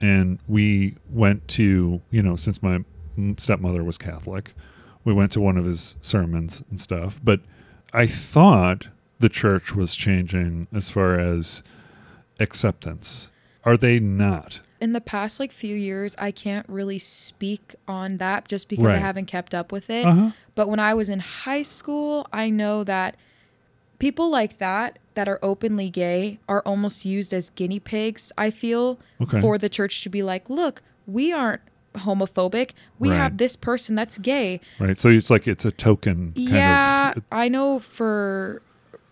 and we went to you know since my stepmother was catholic we went to one of his sermons and stuff but i thought the church was changing as far as acceptance are they not in the past like few years I can't really speak on that just because I haven't kept up with it. uh-huh But when I was in high school, I know that people like that that are openly gay are almost used as guinea pigs, I feel, Okay. for the church to be like, look, we aren't homophobic. We Right. have this person that's gay. right so it's like it's a token kind yeah, of I know for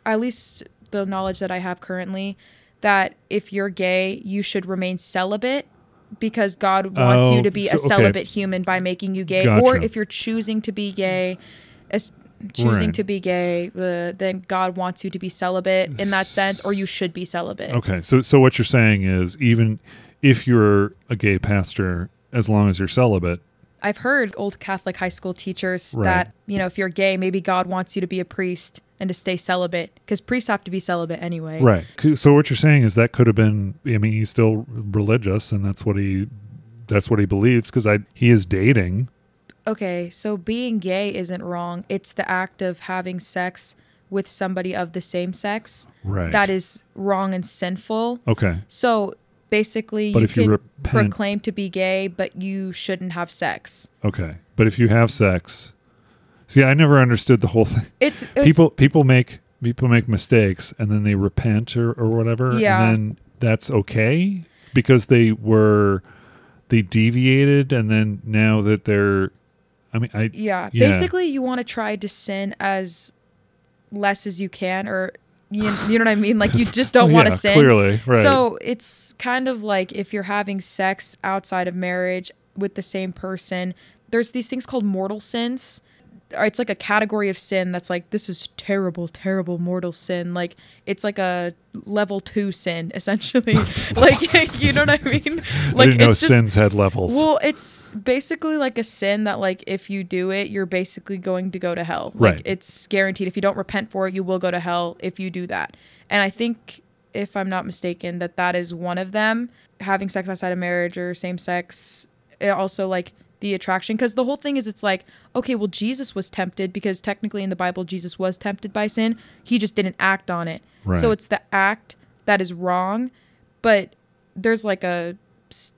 at least the knowledge that I have currently that if you're gay, you should remain celibate because God wants Oh, you to be so- a okay. celibate human by making you gay. Or if you're choosing to be gay, as choosing Right. to be gay, uh, then God wants you to be celibate in that sense, or you should be celibate. okay so so what you're saying is even if you're a gay pastor as long as you're celibate I've heard old Catholic high school teachers Right. that, you know, if you're gay, maybe God wants you to be a priest and to stay celibate because priests have to be celibate anyway. Right. So what you're saying is that could have been. I mean, he's still religious, and that's what he. That's what he believes because I he is dating. Okay, so being gay isn't wrong. It's the act of having sex with somebody of the same sex Right. that is wrong and sinful. okay. So basically, But you if you can repent- proclaim to be gay, but you shouldn't have sex. Okay. But if you have sex, see, I never understood the whole thing. It's, it's people people make people make mistakes and then they repent or or whatever. Yeah. And then that's okay because they were they deviated and then now that they're. I mean, I Yeah, Yeah. basically, you want to try to sin as less as you can, or you, you know what I mean. Like you [LAUGHS] just don't want to yeah, sin. Clearly, right. So it's kind of like if you're having sex outside of marriage with the same person, there's these things called mortal sins. It's like a category of sin that's like this is terrible, terrible mortal sin. Like it's like a level two sin [LAUGHS] essentially. [LAUGHS] like [LAUGHS] you know what I mean? I Like didn't know it's just sins had levels. well, it's basically like a sin that like if you do it, you're basically going to go to hell. Like Right. it's guaranteed. If you don't repent for it, you will go to hell if you do that. And I think if I'm not mistaken that that is one of them, having sex outside of marriage or same sex. It also like the attraction because the whole thing is it's like okay well jesus was tempted because technically in the bible jesus was tempted by sin he just didn't act on it Right. so it's the act that is wrong but there's like a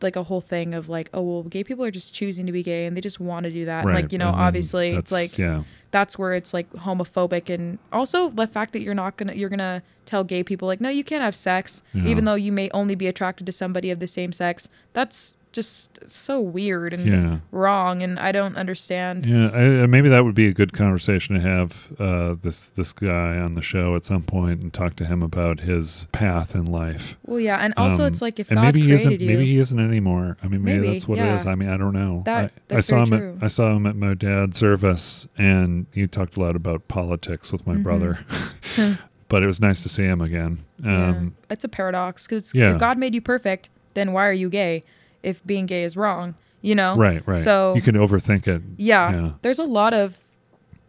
like a whole thing of like oh well gay people are just choosing to be gay and they just want to do that right. like you know obviously it's like yeah. that's where it's like homophobic and also the fact that you're not gonna you're gonna tell gay people like no you can't have sex Yeah. even though you may only be attracted to somebody of the same sex that's just so weird and Yeah. wrong, and I don't understand. Yeah, I, uh, maybe that would be a good conversation to have uh, this this guy on the show at some point and talk to him about his path in life. Well, yeah, and also Um, it's like if God maybe he isn't. you, Maybe he isn't anymore. I mean, maybe, Maybe, that's what it yeah. is. I mean, I don't know. That- I, I saw him. very At. I saw him at my dad's service, and he talked a lot about politics with my Mhm. brother. [LAUGHS] [LAUGHS] but it was nice to see him again. yeah, Um, it's a paradox because yeah. if God made you perfect, then why are you gay? If being gay is wrong, you know. Right, right. So- you can overthink it. Yeah, Yeah. there's a lot of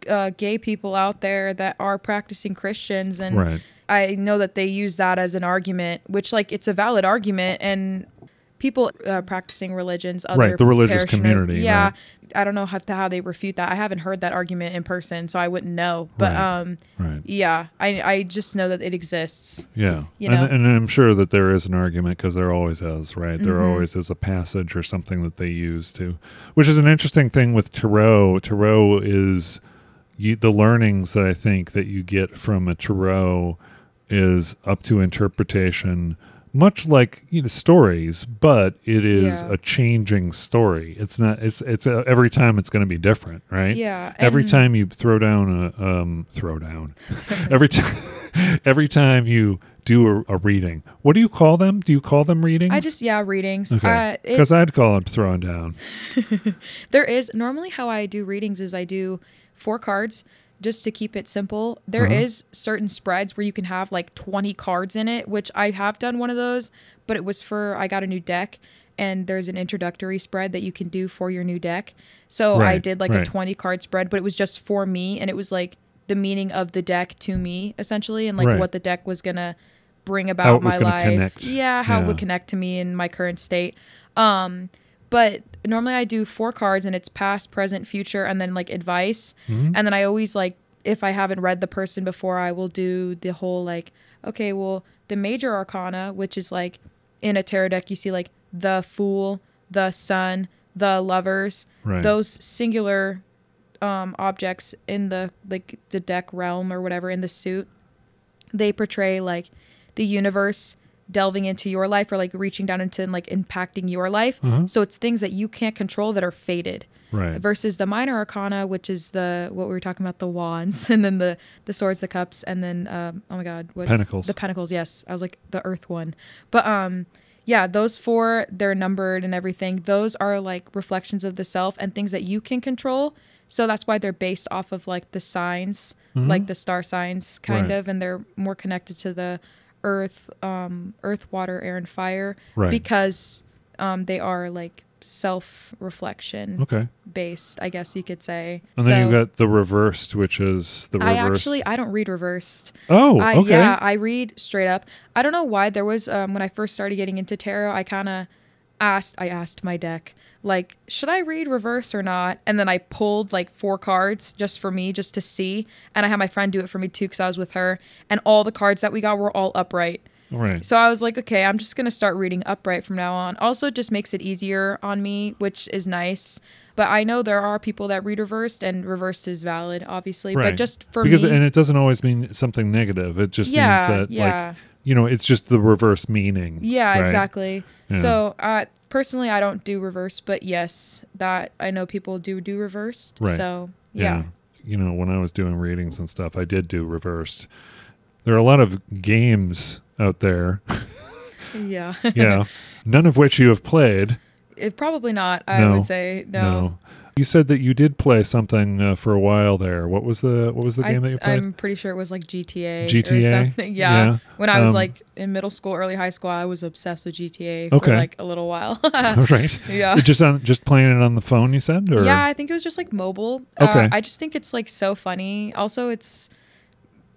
uh, gay people out there that are practicing Christians, and Right. I know that they use that as an argument, which like it's a valid argument, and people uh, practicing religions, other Right, the religious community, yeah. right. I don't know how, how they refute that. I haven't heard that argument in person, so I wouldn't know. But Right. um, Right. yeah, I I just know that it exists. Yeah, You and, know? and I'm sure that there is an argument because there always is, right? There Mhm. always is a passage or something that they use to, which is an interesting thing with tarot. Tarot is you, the learnings that I think that you get from a tarot is up to interpretation, much like you know stories, but it is Yeah. a changing story. It's not. It's it's a, every time it's going to be different, right? Yeah. Every time you throw down a um, throw down, [LAUGHS] every time [LAUGHS] every time you do a, a reading, what do you call them? Do you call them readings? I just yeah readings. okay Uh, because I'd call them throwing down. [LAUGHS] there is normally how I do readings is I do four cards just to keep it simple. There is Uh-huh. certain spreads where you can have like 20 cards in it, which I have done one of those, but it was for I got a new deck and there's an introductory spread that you can do for your new deck. So I did like right. a 20 card spread, but it was just for me and it was like the meaning of the deck to me essentially and like Right. what the deck was going to bring about my life. connect. Yeah, how it would connect to me in my current state. Um but normally I do four cards and it's past, present, future, and then like advice. Mhm. And then I always like, if I haven't read the person before, I will do the whole like, okay, well, the major arcana, which is like in a tarot deck, you see like the fool, the sun, the lovers, Right. those singular um, objects in the like the deck realm or whatever in the suit. They portray like the universe delving into your life or like reaching down into and like impacting your life. Uh-huh. So it's things that you can't control that are fated right. versus the minor arcana which is the what we were talking about the wands [LAUGHS] and then the the swords the cups and then um oh my god what's Pentacles. the pentacles yes i was like the earth one but um yeah those four they're numbered and everything those are like reflections of the self and things that you can control so that's why they're based off of like the signs Mhm. like the star signs kind Right. of and they're more connected to the earth um earth water air and fire Right. because um they are like self reflection okay. based, I guess you could say. And then you've got the reversed, which is the reverse. I reversed. actually I don't read reversed. oh, I okay. yeah, I read straight up. I don't know why there was um when I first started getting into tarot, I kind of asked I asked my deck like, should I read reverse or not? And then I pulled like four cards just for me just to see, and I had my friend do it for me too cuz I was with her, and all the cards that we got were all upright. Right. So I was like, okay, I'm just going to start reading upright from now on. Also, it just makes it easier on me, which is nice. But I know there are people that read reversed, and reversed is valid, obviously. Right. But just for because me, and it doesn't always mean something negative. It just yeah, means that yeah, like you know, it's just the reverse meaning. yeah, right? exactly. Yeah. So uh, personally, I don't do reverse, but yes, that I know people do do reversed. Right. So yeah, You know, when I was doing readings and stuff, I did do reversed. There are a lot of games out there. [LAUGHS] yeah. Yeah. [LAUGHS] None of which you have played. It probably not. I No. would say no. You said that you did play something uh, for a while there. What was the what was the I, game that you played? I'm pretty sure it was like GTA. GTA? Or something. [LAUGHS] Yeah. Yeah. When I was Um, like in middle school, early high school, I was obsessed with GTA for Okay. like a little while. [LAUGHS] [LAUGHS] right. yeah. Just on just playing it on the phone, you said, or Yeah, I think it was just like mobile. Okay. Uh, I just think it's like so funny. Also, it's,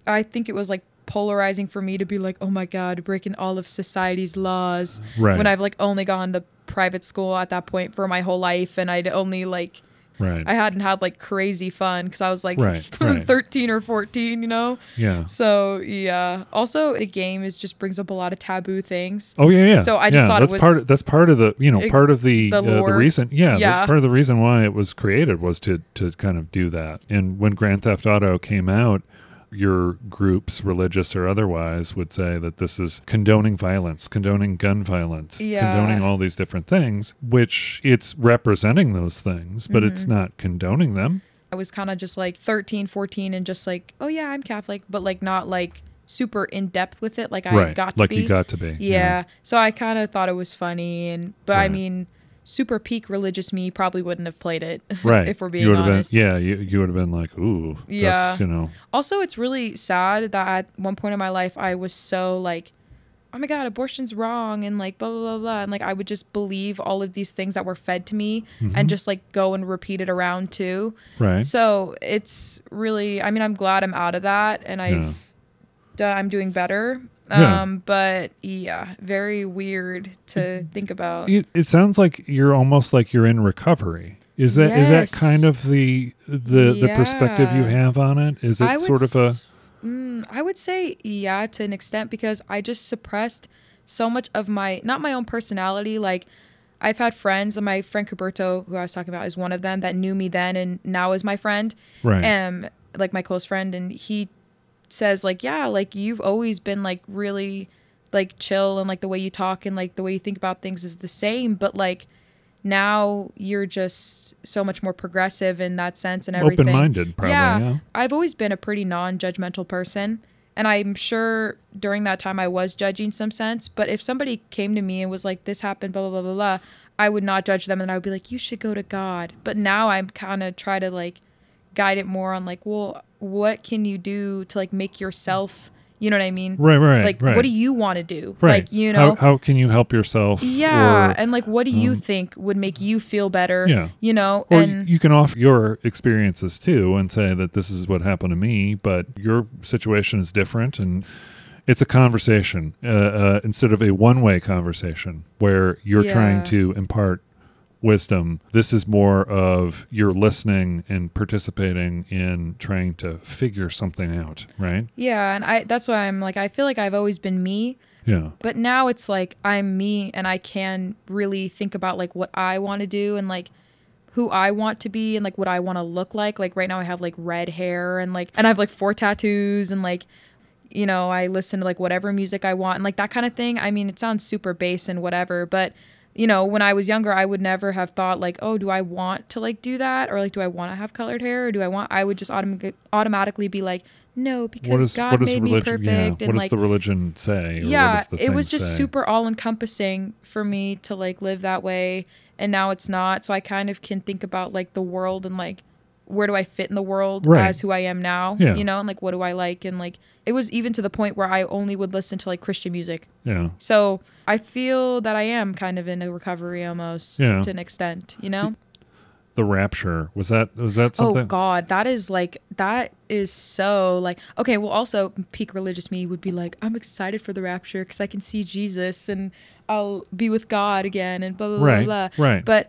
I think it was like polarizing for me to be like, oh my God, breaking all of society's laws. right, When I've like only gone to private school at that point for my whole life and I'd only like, right, I hadn't had like crazy fun because I was like Right, [LAUGHS] right. 13 or 14, you know? yeah. So yeah. Also, the game is just brings up a lot of taboo things. Oh yeah, yeah. So I just yeah, thought it was- part. Of, that's part of the you know Ex- part of the the uh, the reason. Yeah, the- Yeah. part of the reason why it was created was to to kind of do that. And when Grand Theft Auto came out, your groups, religious or otherwise, would say that this is condoning violence, condoning gun violence, Yeah. condoning all these different things, which it's representing those things, but it's Mm-hmm. not condoning them. I was kind of just like 13, 14 and just like, oh yeah, I'm Catholic, but like not like super in depth with it like I right. got to like be. you got to be. yeah. So I kind of thought it was funny and but I mean super peak religious me probably wouldn't have played it [LAUGHS] Right. if we're being you honest. been yeah, you you would have been like, ooh, Yeah. that's you know Also, it's really sad that at one point in my life I was so like, oh my god, abortion's wrong and like blah blah blah blah and like I would just believe all of these things that were fed to me Mm-hmm. and just like go and repeat it around too. right. So it's really, I mean, I'm glad I'm out of that and I've Yeah. done, I'm doing better. Yeah. Um, but yeah, very weird to think about. It, it sounds like you're almost like you're in recovery. Is that is that Yes. kind of the the the perspective you have on it? Is I it sort of a s- mm, I would say yeah to an extent because I just suppressed so much of my not my own personality. Like I've had friends, and my friend Roberto, who I was talking about, is one of them that knew me then and now is my friend. right? um like my close friend and he says like yeah like you've always been like really like chill and like the way you talk and like the way you think about things is the same but like now you're just so much more progressive in that sense and everything Open minded, probably. Yeah. yeah, I've always been a pretty non-judgmental person, and I'm sure during that time I was judging some sense. But if somebody came to me and was like, "This happened," blah blah blah blah blah, I would not judge them, and I would be like, "You should go to God." But now I'm kind of try to like guide it more on like, well, what can you do to like make yourself, you know what I mean? Right, right, like, right. what do you want to do? right? Like, you know, how, how can you help yourself? yeah, or, and like, what do you um, think would make you feel better? Yeah. you know, or and you can offer your experiences too and say that this is what happened to me, but your situation is different and it's a conversation uh, uh, instead of a one-way conversation where you're trying to impart wisdom. This is more of you're listening and participating in trying to figure something out, right? yeah, and I that's why I'm like, I feel like I've always been me. Yeah. but now it's like i'm me and i can really think about like what i want to do and like who i want to be and like what i want to look like like right now i have like red hair and like and i have like four tattoos and like you know i listen to like whatever music i want and like that kind of thing i mean it sounds super base and whatever but you know when i was younger i would never have thought like oh do i want to like do that or like do i want to have colored hair or do i want i would just automatically automatically be like no because is god made me religion? perfect Yeah. and What does like the religion say? yeah it was just say? super all encompassing for me to like live that way and now it's not so i kind of can think about like the world and like where do i fit in the world Right. as who i am now Yeah. you know and like what do i like and like it was even to the point where i only would listen to like christian music Yeah. so i feel that i am kind of in a recovery almost Yeah. to an extent you know The rapture was that was that oh, something? Oh God, that is like that is so like okay. Well, also peak religious me would be like, I'm excited for the rapture because I can see Jesus and I'll be with God again and blah blah blah Right, blah. right. But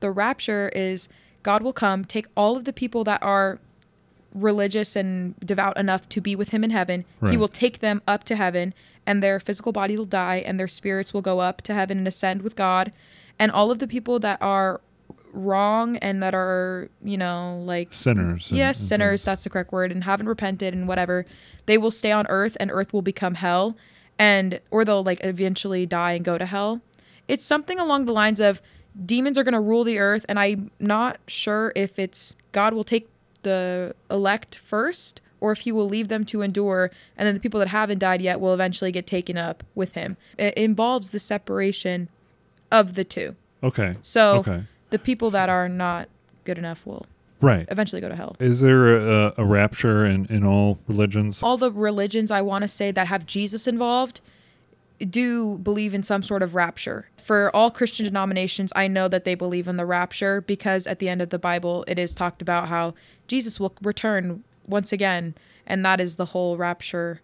the rapture is God will come, take all of the people that are religious and devout enough to be with Him in heaven. Right. He will take them up to heaven, and their physical body will die, and their spirits will go up to heaven and ascend with God. And all of the people that are wrong and that are you know like Sinners yes sinners things. that's the correct word and haven't repented and whatever they will stay on earth and earth will become hell and or they'll like eventually die and go to hell it's something along the lines of demons are going to rule the earth and i'm not sure if it's god will take the elect first or if he will leave them to endure and then the people that haven't died yet will eventually get taken up with him it involves the separation of the two Okay. so okay. the people that are not good enough will Right. eventually go to hell. Is there a, a rapture in, in all religions? All the religions I want to say that have Jesus involved do believe in some sort of rapture. For all Christian denominations, I know that they believe in the rapture because at the end of the Bible, it is talked about how Jesus will return once again, and that is the whole rapture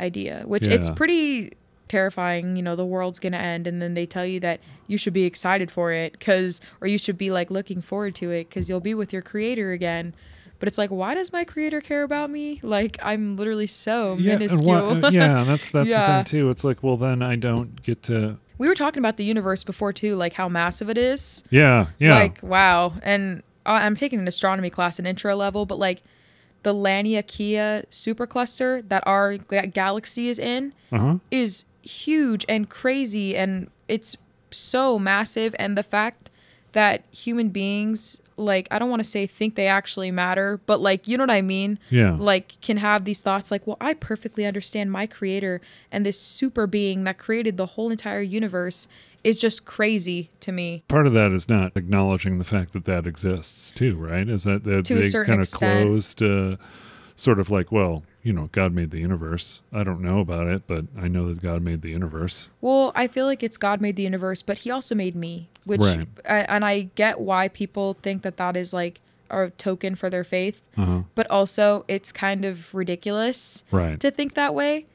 idea, which it's pretty terrifying. You know, the world's going to end, and then they tell you that you should be excited for it because, or you should be like looking forward to it because you'll be with your creator again. But it's like, why does my creator care about me? Like, I'm literally so yeah, and minuscule. uh, yeah, that's [LAUGHS] that's the thing too. It's like, well, then I don't get to. we were talking about the universe before too, like how massive it is. Yeah, yeah, Like, wow. And uh, I'm taking an astronomy class, an intro level, but like the Laniakea supercluster that our ga- galaxy is in Uh huh. is huge and crazy and it's so massive and the fact that human beings like I don't want to say think they actually matter, but like you know what I mean? Yeah. Like can have these thoughts like, well, I perfectly understand my creator and this super being that created the whole entire universe is just crazy to me. Part of that is not acknowledging the fact that that exists too, right? Is that, that To they kind of closed, uh, sort of like, well, you know, God made the universe. I don't know about it, but I know that God made the universe. Well, I feel like it's God made the universe, but he also made me, which Right. I, and I get why people think that that is like a token for their faith, Uh huh. but also it's kind of ridiculous Right. to think that way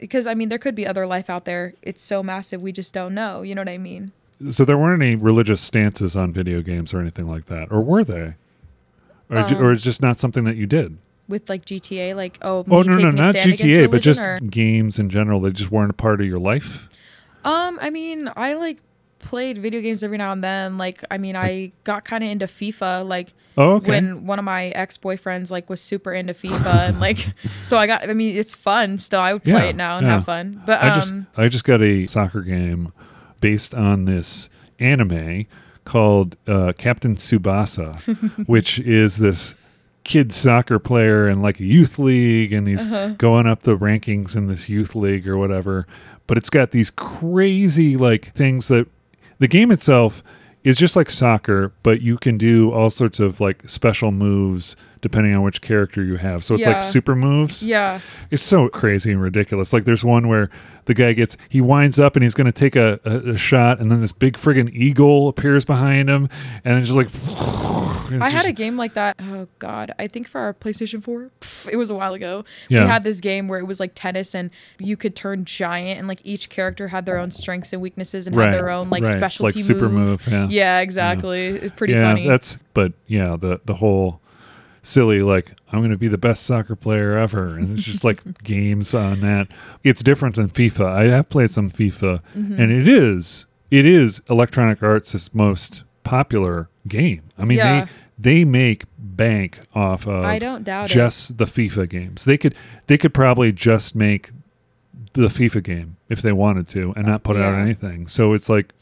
because I mean there could be other life out there. It's so massive we just don't know. You know what I mean? So there weren't any religious stances on video games or anything like that, or were they? Or, Um, or it's just not something that you did? With like GTA, like oh, Oh no, no, not GTA, but just or- games in general. They just weren't a part of your life. Um, I mean, I like played video games every now and then. Like, I mean, I got kind of into FIFA. Like Oh, okay. when one of my ex boyfriends like was super into FIFA, and like, [LAUGHS] so I got. I mean, it's fun still. I would play Yeah, it now and yeah. have fun. But I just um, I just got a soccer game based on this anime called uh, Captain Tsubasa, [LAUGHS] which is this kid soccer player in like a youth league, and he's Uh-huh. going up the rankings in this youth league or whatever. But it's got these crazy like things that the game itself is just like soccer, but you can do all sorts of like special moves depending on which character you have. So it's Yeah. like super moves. yeah, It's so crazy and ridiculous. Like there's one where the guy gets he winds up and he's going to take a, a, a shot, and then this big friggin' eagle appears behind him, and it's just like. I had just- a game like that. Oh God, I think for our PlayStation Four, pff, it was a while ago. Yeah. We had this game where it was like tennis, and you could turn giant, and like each character had their own strengths and weaknesses, and right, had their own like right. specialty like super move. Yeah, Yeah, exactly. It's pretty yeah, funny. that's but yeah, the the whole silly like I'm going to be the best soccer player ever, and it's just like [LAUGHS] games on that. It's different than FIFA. I have played some FIFA, Mm-hmm. and it is it is Electronic Arts' most popular game. I mean, Yeah. they they make bank off of I don't doubt it. just the FIFA games. They could they could probably just make the FIFA game if they wanted to and not put out anything. So it's like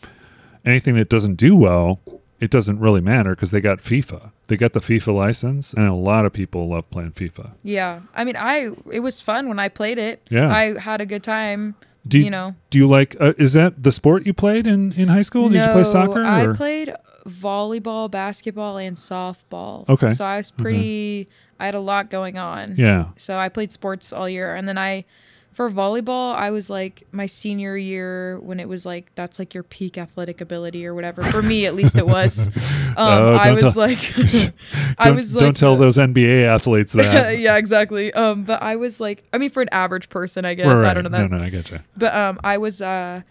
anything that doesn't do well, it doesn't really matter because they got FIFA. They got the FIFA license, and a lot of people love playing FIFA. Yeah, I mean, I it was fun when I played it. Yeah. I had a good time. Do you know, Do you like? Uh, is that the sport you played in in high school? Did you play No, soccer? I played volleyball, basketball, and softball. Okay. So I was pretty. I had a lot going on. yeah. So I played sports all year, and then I, for volleyball, I was like my senior year when it was like that's like your peak athletic ability or whatever. For me, at least, it was. [LAUGHS] Um, Oh, I was tell- like, [LAUGHS] [LAUGHS] I Don't, was like, don't tell uh, those NBA athletes that. yeah, exactly. Um, but I was like, I mean, for an average person, I guess Right, I don't know that. No, no, I get you. But um, I was uh,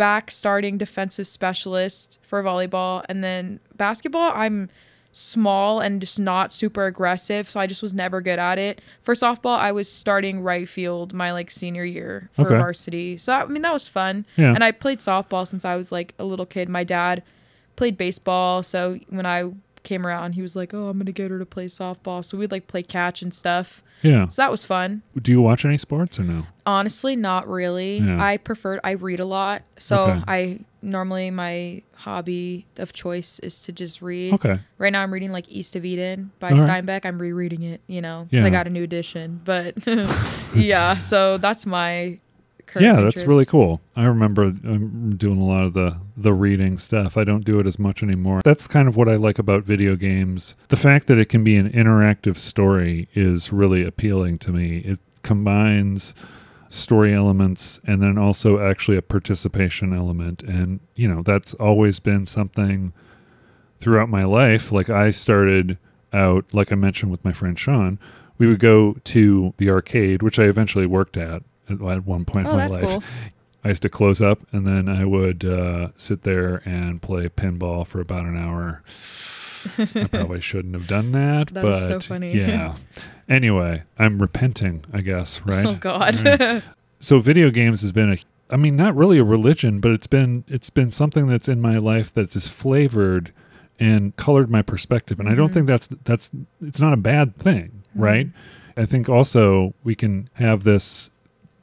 back starting defensive specialist for volleyball, and then basketball. I'm small and just not super aggressive, so I just was never good at it. For softball, I was starting right field my like senior year for Okay. varsity. So I mean that was fun. Yeah. And I played softball since I was like a little kid. My dad played baseball, so when I came around, he was like, "Oh, I'm gonna get her to play softball." So we'd like play catch and stuff. Yeah. So that was fun. Do you watch any sports or no? Honestly, not really. Yeah. I prefer I read a lot. So Okay. I normally my hobby of choice is to just read. Okay. Right now I'm reading like East of Eden by All right. Steinbeck. I'm rereading it, you know, because Yeah. I got a new edition. But [LAUGHS] [LAUGHS] yeah, so that's my current yeah, that's interest. really cool. I remember um, doing a lot of the the reading stuff. I don't do it as much anymore. That's kind of what I like about video games. The fact that it can be an interactive story is really appealing to me. It combines story elements and then also actually a participation element and you know that's always been something throughout my life like i started out like i mentioned with my friend sean we would go to the arcade which i eventually worked at at at one point Oh, in my life cool. I used to close up and then I would uh, sit there and play pinball for about an hour. I [LAUGHS] probably shouldn't have done that, That but so funny. yeah. Anyway, I'm repenting, I guess, [LAUGHS] right? Oh God. Right. So video games has been a I mean not really a religion, but it's been it's been something that's in my life that's just flavored and colored my perspective. And I don't Mhm. think that's that's it's not a bad thing. right? I think also we can have this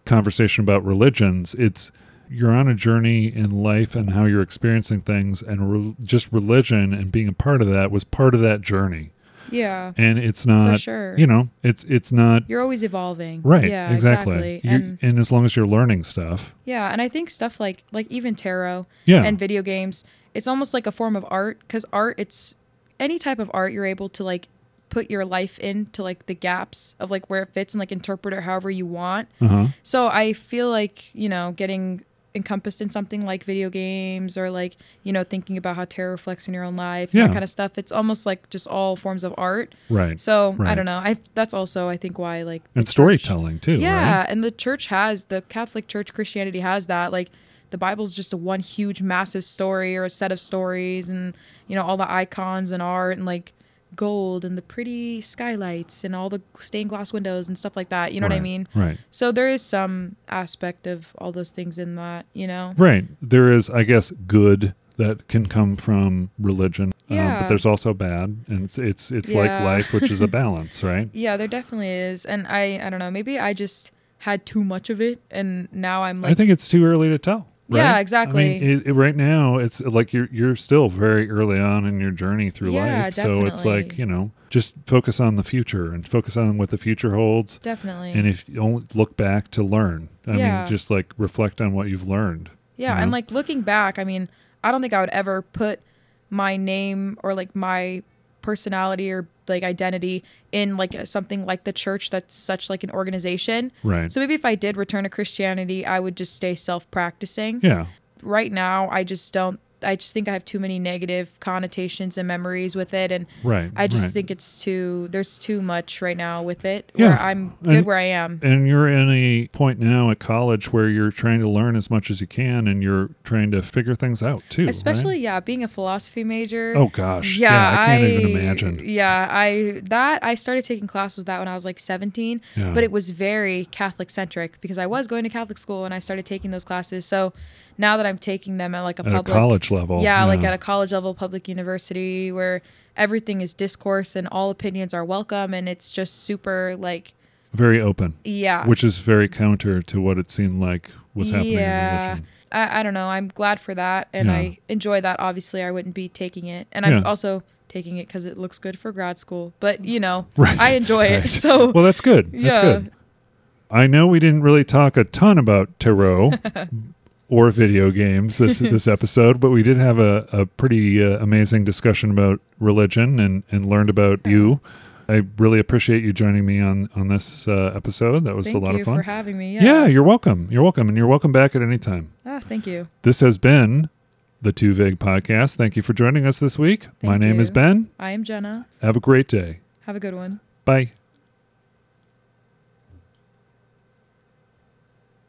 conversation about religions. It's you're on a journey in life and how you're experiencing things, and re- just religion and being a part of that was part of that journey. Yeah. And it's not, sure. you know, it's it's not You're always evolving. right. Yeah, exactly. exactly. And and as long as you're learning stuff, yeah, and I think stuff like like even tarot yeah, and video games, it's almost like a form of art cuz art it's any type of art you're able to like put your life into like the gaps of like where it fits and like interpret it however you want. uh huh, So I feel like, you know, getting encompassed in something like video games or like, you know, thinking about how tarot reflects in your own life, Yeah. that kind of stuff. It's almost like just all forms of art. right. So Right. I don't know. I that's also I think why like and church- storytelling too, Yeah, right? and the church has the Catholic Church Christianity has that like the Bible's just a one huge massive story or a set of stories and you know all the icons and art and like gold and the pretty skylights and all the stained glass windows and stuff like that. You know what I mean? Right. So there is some aspect of all those things in that, you know. Right. There is, I guess, good that can come from religion, um, Yeah. but there's also bad, and it's it's it's like life, which is a [LAUGHS] balance, right? Yeah, there definitely is. And I I don't know, maybe I just had too much of it and now I'm like I think it's too early to tell. Right? Yeah, I exactly. mean, it, it- right now, it's like you're you're still very early on in your journey through Yeah, life, so it's like you know, just focus on the future and focus on what the future holds, definitely. and if you only look back to learn, I Yeah. mean, just like reflect on what you've learned. Yeah, you and like looking back, I mean, I don't think I would ever put my name or like my personality or like identity in like something like the church that's such like an organization. Right. So maybe if I did return to Christianity, I would just stay self-practicing. yeah. Right now, I just don't I just think I have too many negative connotations and memories with it and Right. I just right. think it's too there's too much right now with it Yeah, where I'm good and- where I am. And you're in a point now at college where you're trying to learn as much as you can and you're trying to figure things out too. right? Especially yeah, being a philosophy major. Oh gosh. Yeah, I can't even imagine. Yeah, I that I started taking classes with that when I was like 17, Yeah. but it was very Catholic centric because I was going to Catholic school and I started taking those classes. So now that I'm taking them at like a At a public college level. yeah, like at a college level public university where everything is discourse and all opinions are welcome and it's just super like very open. yeah. Which is very counter to what it seemed like was happening in Yeah. I, I don't know. I'm glad for that, and Yeah. I enjoy that. Obviously, I wouldn't be taking it, and Yeah. I'm also taking it because it looks good for grad school. But you know, [LAUGHS] Right. I enjoy Right. it. So Well, that's good. That's Yeah. good. I know we didn't really talk a ton about tarot [LAUGHS] or video games this [LAUGHS] this episode, but we did have a, a pretty uh, amazing discussion about religion and, and learned about you. I really appreciate you joining me on on this uh, episode. That was thank a lot you of fun. for having me. yeah. Yeah. you're welcome. You're welcome, and you're welcome back at any time. Ah, thank you. This has been the Two Vig Podcast. Thank you for joining us this week. My Thank name is. Ben. I am Jenna. Have a great day. Have a good one. Bye.